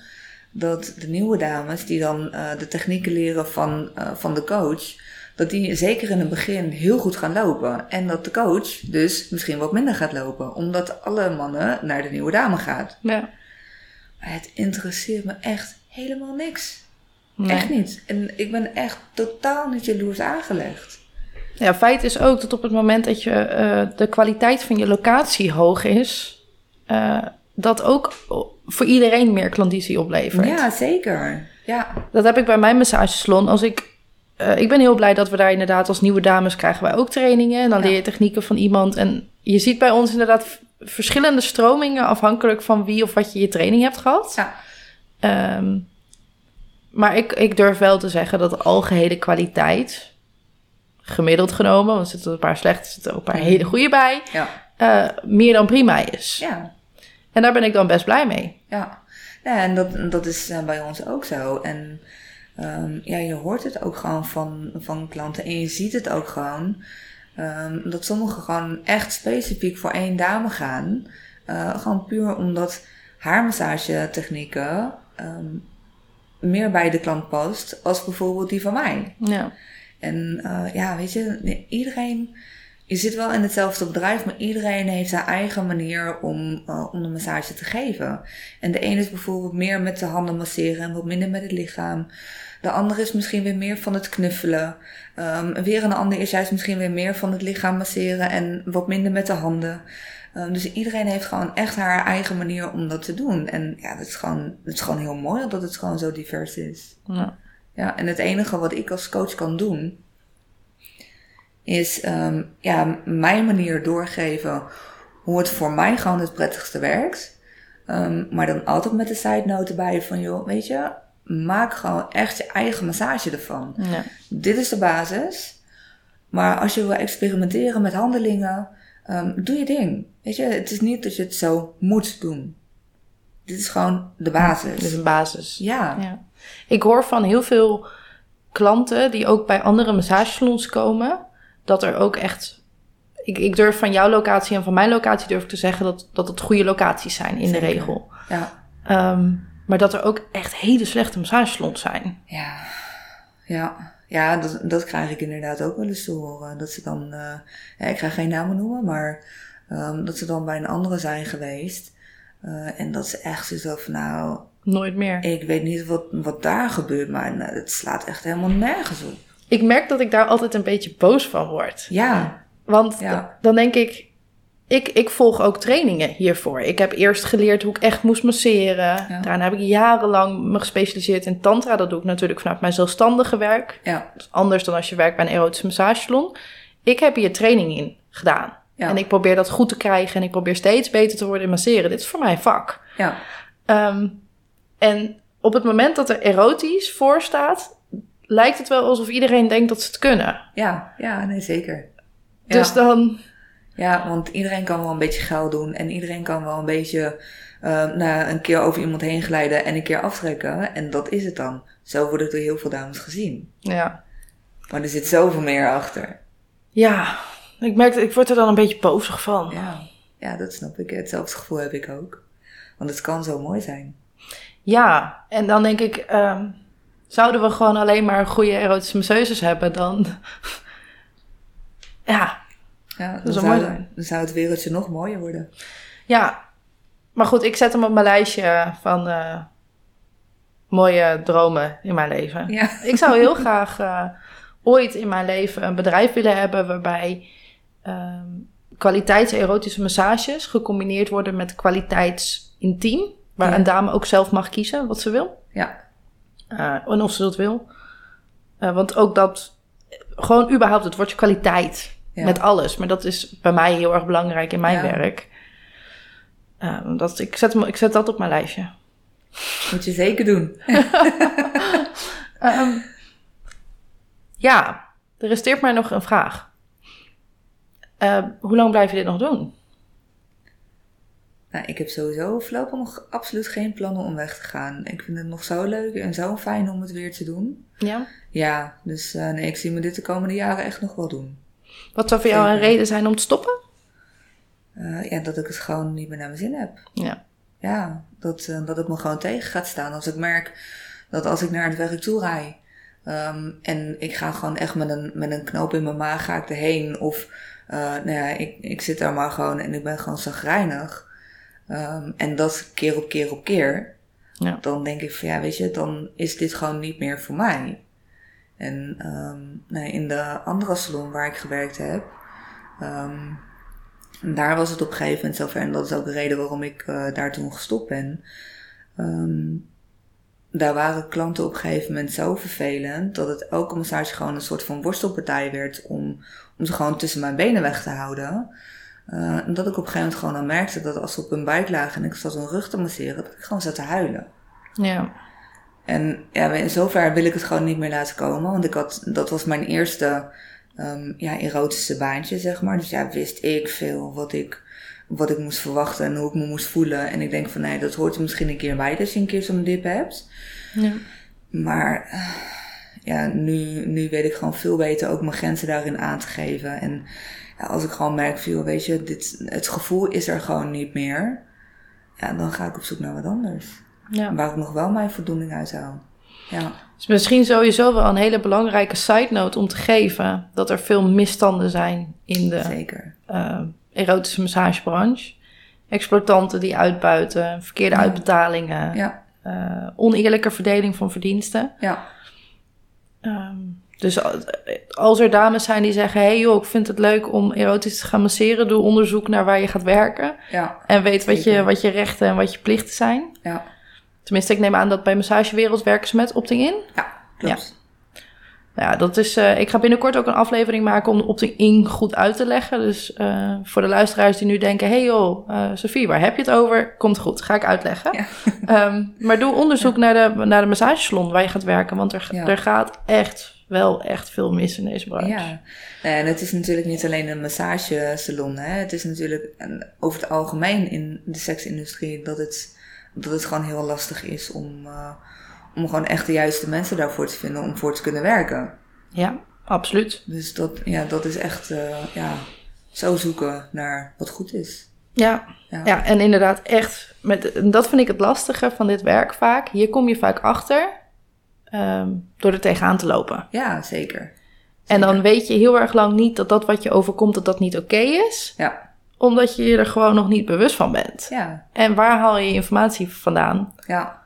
S2: dat de nieuwe dames die dan eh, de technieken leren van, eh, van de coach, dat die zeker in het begin heel goed gaan lopen. En dat de coach dus misschien wat minder gaat lopen, omdat alle mannen naar de nieuwe dame gaat.
S1: ja.
S2: Maar het interesseert me echt helemaal niks.
S1: Nee.
S2: Echt niet. En ik ben echt totaal niet jaloers aangelegd.
S1: Ja, feit is ook dat op het moment dat je eh, de kwaliteit van je locatie hoog is, dat ook voor iedereen meer klandizie oplevert.
S2: Ja, zeker. Ja,
S1: Dat heb ik bij mijn massagesalon. Als ik, eh, ik ben heel blij dat we daar inderdaad als nieuwe dames krijgen wij ook trainingen. En dan
S2: Ja.
S1: leer je technieken van iemand. En je ziet bij ons inderdaad verschillende stromingen afhankelijk van wie of wat je je training hebt gehad.
S2: Ja.
S1: Ehm, maar ik, ik durf wel te zeggen dat de algehele kwaliteit, gemiddeld genomen, want er zitten een paar slechte, er zitten ook een paar hele goede bij,
S2: ja,
S1: eh, meer dan prima is.
S2: ja.
S1: En daar ben ik dan best blij mee.
S2: Ja, ja en dat, dat is eh, bij ons ook zo. En ehm, ja, je hoort het ook gewoon van, van klanten en je ziet het ook gewoon. ehm, dat sommigen gewoon echt specifiek voor één dame gaan. Eh, gewoon puur omdat haar massagetechnieken ehm, meer bij de klant past als bijvoorbeeld die van mij.
S1: Ja.
S2: En eh, ja, weet je, iedereen. Je zit wel in hetzelfde bedrijf, maar iedereen heeft zijn eigen manier om, eh, om de massage te geven. En de ene is bijvoorbeeld meer met de handen masseren en wat minder met het lichaam. De andere is misschien weer meer van het knuffelen. Ehm, weer een ander is juist misschien weer meer van het lichaam masseren en wat minder met de handen. Ehm, dus iedereen heeft gewoon echt haar eigen manier om dat te doen. En ja, dat is gewoon, dat is gewoon heel mooi dat het gewoon zo divers is.
S1: Ja.
S2: Ja, en het enige wat ik als coach kan doen, is ehm, ja, mijn manier doorgeven hoe het voor mij gewoon het prettigste werkt. Ehm, maar dan altijd met de side note erbij van, joh, weet je, maak gewoon echt je eigen massage ervan.
S1: Ja.
S2: Dit is de basis. Maar als je wil experimenteren met handelingen, ehm, doe je ding. Weet je, het is niet dat je het zo moet doen. Dit is gewoon de basis.
S1: Dat is een basis.
S2: Ja,
S1: Ja. Ik hoor van heel veel klanten die ook bij andere massagesalons komen, dat er ook echt. Ik, ik durf van jouw locatie en van mijn locatie durf ik te zeggen dat, dat het goede locaties zijn in
S2: Zeker.
S1: de regel.
S2: ja.
S1: Ehm, maar dat er ook echt hele slechte massagesalons zijn.
S2: Ja, ja, ja dat, dat krijg ik inderdaad ook wel eens te horen. Dat ze dan, eh, ja, ik ga geen namen noemen, maar ehm, dat ze dan bij een andere zijn geweest. Eh, en dat ze echt zo van, nou,
S1: Nooit meer.
S2: ik weet niet wat, wat daar gebeurt, maar nou, het slaat echt helemaal nergens op.
S1: Ik merk dat ik daar altijd een beetje boos van word.
S2: Ja,
S1: Want
S2: Ja.
S1: dan denk ik, ik, ik volg ook trainingen hiervoor. Ik heb eerst geleerd hoe ik echt moest masseren.
S2: Ja.
S1: Daarna heb ik jarenlang me gespecialiseerd in tantra. Dat doe ik natuurlijk vanuit mijn zelfstandige werk.
S2: ja,
S1: Dat is anders dan als je werkt bij een erotische massagesalon. Ik heb hier training in gedaan.
S2: Ja.
S1: En ik probeer dat goed te krijgen. En ik probeer steeds beter te worden in masseren. Dit is voor mij vak.
S2: ja,
S1: Ehm, en op het moment dat er erotisch voor staat... lijkt het wel alsof iedereen denkt dat ze het kunnen.
S2: ja, ja, nee, zeker. Ja.
S1: Dus dan...
S2: Ja, want iedereen kan wel een beetje geil doen en iedereen kan wel een beetje nou, een keer over iemand heen glijden en een keer aftrekken. En dat is het dan. Zo wordt het door heel veel dames gezien.
S1: Ja,
S2: Maar er zit zoveel meer achter.
S1: Ja, ik merk dat ik word er dan een beetje bozig van.
S2: Ja, ja dat snap ik. Hetzelfde gevoel heb ik ook. Want het kan zo mooi zijn.
S1: Ja, en dan denk ik, ehm, zouden we gewoon alleen maar goede erotische masseuses hebben, dan... ja,
S2: Ja, dan,
S1: zou
S2: zou,
S1: mooi zijn.
S2: dan zou het wereldje nog mooier worden.
S1: ja. Maar goed, ik zet hem op mijn lijstje van eh, mooie dromen in mijn leven.
S2: Ja,
S1: Ik zou heel graag eh, ooit in mijn leven een bedrijf willen hebben waarbij ehm kwaliteits-erotische massages gecombineerd worden met kwaliteits-intiem. Waar
S2: Ja.
S1: een dame ook zelf mag kiezen wat ze wil.
S2: Ja,
S1: en of ze dat wil. Eh, want ook dat, gewoon überhaupt het woordje kwaliteit
S2: ja.
S1: met alles. Maar dat is bij mij heel erg belangrijk in mijn
S2: Ja.
S1: werk. Eh, dat, ik, zet, ik zet dat op mijn lijstje.
S2: moet je zeker doen.
S1: Ehm, ja, er resteert mij nog een vraag. Eh, hoe lang blijf je dit nog doen?
S2: Nou, ik heb sowieso voorlopig nog absoluut geen plannen om weg te gaan. Ik vind het nog zo leuk en zo fijn om het weer te doen.
S1: Ja.
S2: Ja, dus eh, nee, ik zie me dit de komende jaren echt nog wel doen.
S1: Wat zou voor jou een reden zijn om te stoppen?
S2: Eh, ja, dat ik het gewoon niet meer naar mijn zin heb.
S1: Ja.
S2: Ja, dat, eh, dat het me gewoon tegen gaat staan. Als ik merk dat als ik naar het werk toe rij ehm, en ik ga gewoon echt met een, met een knoop in mijn maag ga ik erheen. Of nou ja, ik, ik zit daar maar gewoon en ik ben gewoon zagrijnig. Ehm, en dat keer op keer op keer.
S1: Ja.
S2: Dan denk ik van ja, weet je, dan is dit gewoon niet meer voor mij. En ehm, nee, in de andere salon waar ik gewerkt heb, ehm, daar was het op een gegeven moment zover. En dat is ook de reden waarom ik eh, daar toen gestopt ben. Daar waren klanten op een gegeven moment zo vervelend dat het elke massage gewoon een soort van worstelpartij werd om, om ze gewoon tussen mijn benen weg te houden. Eh, en dat ik op een gegeven moment gewoon al merkte dat als ze op hun buik lagen en ik zat hun rug te masseren, dat ik gewoon zat te huilen.
S1: Ja.
S2: En ja, in zover wil ik het gewoon niet meer laten komen. Want ik had, dat was mijn eerste ehm, ja, erotische baantje, zeg maar. Dus ja, wist ik veel wat ik, wat ik moest verwachten en hoe ik me moest voelen. En ik denk van nee, dat hoort er misschien een keer bij als je een keer zo'n dip hebt.
S1: ja.
S2: Maar eh, ja, nu, nu weet ik gewoon veel beter ook mijn grenzen daarin aan te geven. En ja, als ik gewoon merk, veel, weet je, dit, het gevoel is er gewoon niet meer. Ja, dan ga ik op zoek naar wat anders.
S1: ja.
S2: Waar ik nog wel mijn voldoening uit haal. Ja.
S1: Dus misschien sowieso wel een hele belangrijke side note om te geven dat er veel misstanden zijn in de
S2: Zeker.
S1: eh, erotische massagebranche. Exploitanten die uitbuiten, verkeerde
S2: Ja.
S1: uitbetalingen,
S2: Ja,
S1: eh, oneerlijke verdeling van verdiensten.
S2: ja,
S1: Ehm, dus al- als er dames zijn die zeggen: hey joh, ik vind het leuk om erotisch te gaan masseren, doe onderzoek naar waar je gaat werken.
S2: ja,
S1: En weet wat je, wat je rechten en wat je plichten zijn.
S2: ja,
S1: Tenminste, ik neem aan dat bij Massagewereld werken ze met opting-in.
S2: ja, klopt.
S1: Nou ja, dat is, eh, ik ga binnenkort ook een aflevering maken om de opting-in goed uit te leggen. Dus eh, voor de luisteraars die nu denken... hey joh, eh Sophie, waar heb je het over? Komt goed, ga ik uitleggen.
S2: Ja.
S1: Ehm, maar doe onderzoek naar, de, naar de massagesalon waar je gaat werken. Want er,
S2: Ja.
S1: er gaat echt wel echt veel mis in deze branche.
S2: Ja, en het is natuurlijk niet alleen een massagesalon. Hè. Het is natuurlijk over het algemeen in de seksindustrie dat het, dat het gewoon heel lastig is om, eh, om gewoon echt de juiste mensen daarvoor te vinden om voor te kunnen werken.
S1: Ja, absoluut.
S2: Dus dat, ja, dat is echt eh, ja, zo zoeken naar wat goed is.
S1: Ja,
S2: Ja,
S1: ja en inderdaad echt... Met, en dat vind ik het lastige van dit werk vaak. Hier kom je vaak achter ehm, door er tegenaan te lopen.
S2: Ja, zeker.
S1: En dan weet je heel erg lang niet dat dat wat je overkomt, dat dat niet oké is.
S2: Ja,
S1: Omdat je je er gewoon nog niet bewust van bent.
S2: ja,
S1: En waar haal je informatie vandaan?
S2: Ja,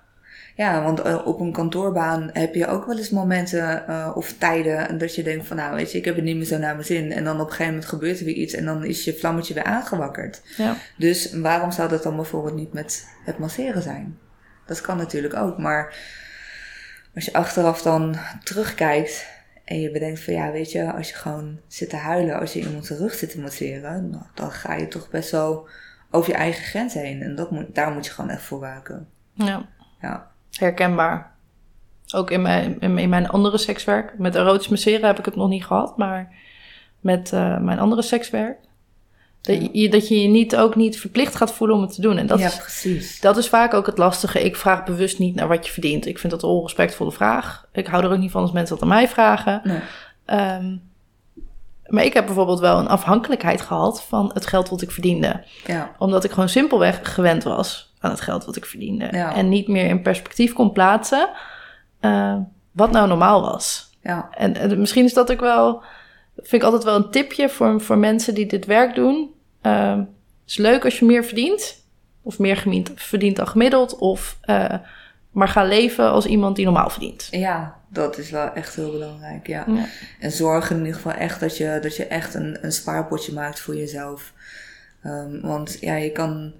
S2: ja want eh, op een kantoorbaan heb je ook wel eens momenten eh, of tijden dat je denkt van nou weet je, ik heb het niet meer zo naar mijn zin. En dan op een gegeven moment gebeurt er weer iets en dan is je vlammetje weer aangewakkerd.
S1: Ja.
S2: Dus waarom zou dat dan bijvoorbeeld niet met het masseren zijn? Dat kan natuurlijk ook, maar als je achteraf dan terugkijkt en je bedenkt van ja, weet je, als je gewoon zit te huilen als je iemand zijn rug zit te masseren, nou, dan ga je toch best wel over je eigen grens heen. En dat moet, daar moet je gewoon echt voor waken.
S1: ja,
S2: Ja.
S1: herkenbaar. Ook in mijn, in, in mijn andere sekswerk. Met erotisch masseren heb ik het nog niet gehad. Maar met eh, mijn andere sekswerk. Dat je, dat je je niet, ook niet verplicht gaat voelen om het te doen. En dat,
S2: ja,
S1: is,
S2: precies.
S1: dat is vaak ook het lastige. Ik vraag bewust niet naar wat je verdient. Ik vind dat een onrespectvolle vraag. Ik hou er ook niet van als mensen dat aan mij vragen.
S2: Nee.
S1: Ehm, maar ik heb bijvoorbeeld wel een afhankelijkheid gehad van het geld wat ik verdiende.
S2: Ja,
S1: Omdat ik gewoon simpelweg gewend was aan het geld wat ik verdiende.
S2: Ja.
S1: En niet meer in perspectief kon plaatsen eh, wat nou normaal was.
S2: ja,
S1: En, en misschien is dat ook wel, vind ik altijd wel een tipje voor, voor mensen die dit werk doen. Het is leuk als je meer verdient. Of meer gemiend- verdient dan gemiddeld. Of eh, Maar ga leven als iemand die normaal verdient.
S2: Ja, dat is wel echt heel belangrijk, ja.
S1: Ja.
S2: En zorg in ieder geval echt dat je, dat je echt een, een spaarpotje maakt voor jezelf. Ehm, want ja, je kan,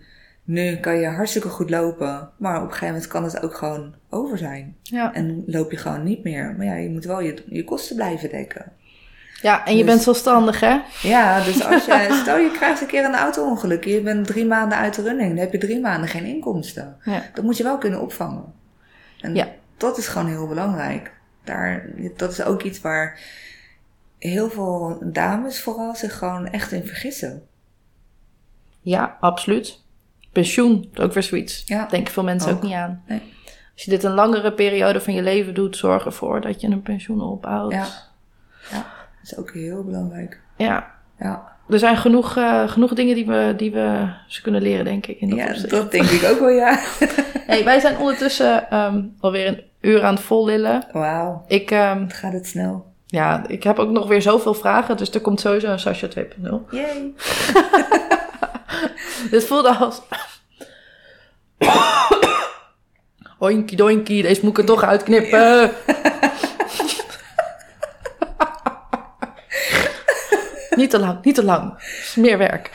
S2: nu kan je hartstikke goed lopen, maar op een gegeven moment kan het ook gewoon over zijn.
S1: Ja.
S2: En loop je gewoon niet meer. Maar ja, je moet wel je, je kosten blijven dekken.
S1: Ja, en je
S2: Dus-
S1: bent zelfstandig, hè?
S2: Ja, dus als je, stel je krijgt een keer een auto-ongeluk, je bent drie maanden uit de running, dan heb je drie maanden geen inkomsten.
S1: Ja.
S2: Dat moet je wel kunnen opvangen. En
S1: Ja.
S2: dat is gewoon heel belangrijk. Daar, dat is ook iets waar heel veel dames vooral zich gewoon echt in vergissen.
S1: Ja, absoluut. Pensioen, ook weer zoiets.
S2: Ja.
S1: Denken veel mensen ook,
S2: Ook.
S1: niet aan.
S2: Nee.
S1: Als je dit een langere periode van je leven doet, zorg ervoor dat je een pensioen opbouwt.
S2: Ja. Ja, dat is ook heel belangrijk.
S1: Ja.
S2: Ja,
S1: Er zijn genoeg, eh, genoeg dingen die we, die we ze kunnen leren, denk ik. In dat
S2: ja
S1: opzicht.
S2: dat denk ik ook wel, ja.
S1: Hey, wij zijn ondertussen ehm, alweer een uur aan het vollillen.
S2: Wauw,
S1: Ik, ehm,
S2: het gaat het snel.
S1: ja, ik heb ook nog weer zoveel vragen, dus er komt sowieso een Sasha 2.0.
S2: Yay.
S1: Dit voelde als... Oinkie doinkie, deze moet ik er toch uitknippen. niet te lang, niet te lang. is meer werk.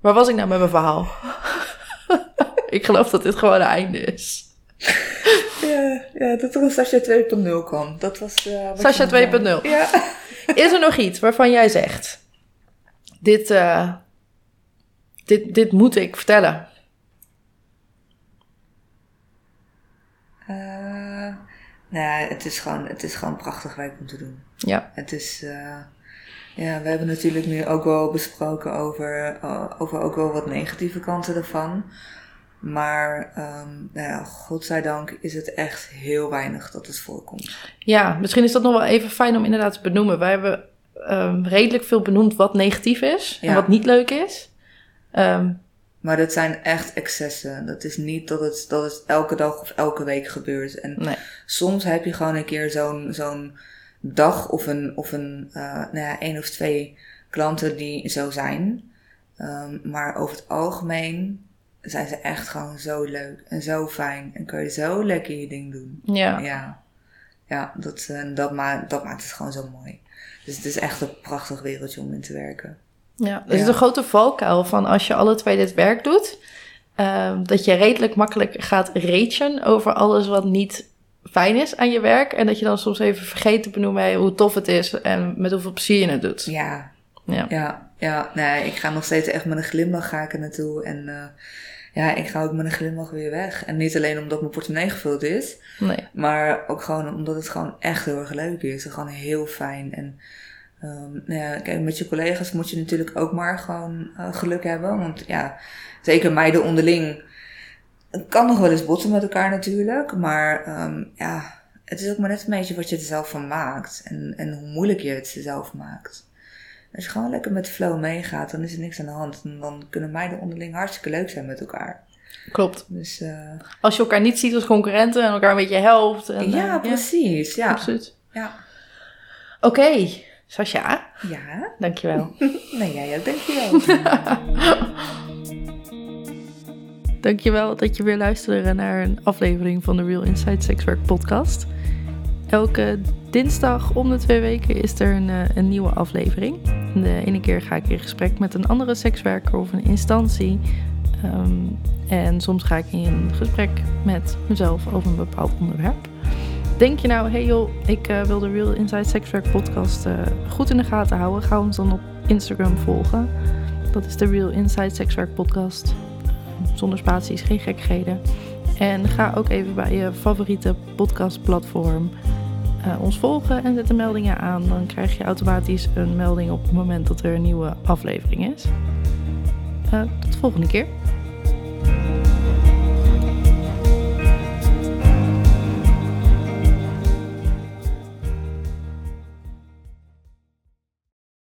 S1: Waar was ik nou met mijn verhaal? ik geloof dat dit gewoon het einde is.
S2: Ja, ja, dat er een Sasha 2.0 kwam. Dat was... wat
S1: Sasha
S2: je nog
S1: 2.0.
S2: zei. Ja.
S1: Is er nog iets waarvan jij zegt... Dit, eh, dit, dit moet ik vertellen.
S2: Eh, nou het is, gewoon, het is gewoon prachtig werk om te doen.
S1: Ja,
S2: Het is, eh, ja, we hebben natuurlijk nu ook wel besproken over, eh, over ook wel wat negatieve kanten ervan. Maar, ehm, nou ja, godzijdank is het echt heel weinig dat het voorkomt.
S1: Ja, misschien is dat nog wel even fijn om inderdaad te benoemen. Wij hebben ehm, redelijk veel benoemd wat negatief is en wat niet leuk is. Ehm,
S2: Maar dat zijn echt excessen. Dat is niet dat het, dat het elke dag of elke week gebeurt. En
S1: nee.
S2: soms heb je gewoon een keer zo'n zo'n dag of een, of een eh, nou ja, één of twee klanten die zo zijn. Ehm, maar over het algemeen zijn ze echt gewoon zo leuk en zo fijn. En kun je zo lekker je ding doen.
S1: Ja.
S2: Ja, ja dat, eh, dat, maakt, dat maakt het gewoon zo mooi. Dus het is echt een prachtig wereldje om in te werken.
S1: ja. Is
S2: Ja.
S1: een grote valkuil van als je alle twee dit werk doet, ehm, dat je redelijk makkelijk gaat ragen over alles wat niet fijn is aan je werk. En dat je dan soms even vergeet te benoemen hoe tof het is en met hoeveel plezier je het doet.
S2: Ja,
S1: Ja.
S2: Ja, ja, nee, ik ga nog steeds echt met een glimlach ga ik er naartoe. En eh, ja, ik ga ook met een glimlach weer weg. En niet alleen omdat mijn portemonnee gevuld is,
S1: Nee.
S2: maar ook gewoon omdat het gewoon echt heel erg leuk is. En gewoon heel fijn. En ehm, nou ja, kijk, met je collega's moet je natuurlijk ook maar gewoon eh, geluk hebben. Want ja, zeker meiden onderling. Het kan nog wel eens botsen met elkaar natuurlijk. Maar ehm, ja, het is ook maar net een beetje wat je er zelf van maakt. En, en hoe moeilijk je het zelf maakt. Als je gewoon lekker met flow meegaat, dan is er niks aan de hand. En dan kunnen meiden onderling hartstikke leuk zijn met elkaar.
S1: Klopt.
S2: Dus eh,
S1: Als je elkaar niet ziet als concurrenten en elkaar een beetje helpt. En,
S2: ja,
S1: eh,
S2: precies. Ja.
S1: absoluut.
S2: Ja.
S1: Oké, Sascha,
S2: ja.
S1: dankjewel.
S2: Nee, jij ook, dankjewel.
S1: Dankjewel dat je weer luisterde naar een aflevering van de Real Inside Sexwork podcast. Elke dinsdag om de twee weken is er een, eh, een nieuwe aflevering. De ene keer ga ik in gesprek met een andere sekswerker of een instantie. Ehm, en soms ga ik in gesprek met mezelf over een bepaald onderwerp. Denk je nou, hey joh, ik eh, wil de Real Inside Sexwork podcast eh, goed in de gaten houden. Ga ons dan op Instagram volgen. Dat is de Real Inside Sexwork podcast zonder spaties, geen gekkigheden. En ga ook even bij je favoriete podcastplatform eh, ons volgen en zet de meldingen aan. Dan krijg je automatisch een melding op het moment dat er een nieuwe aflevering is. Eh, tot de volgende keer.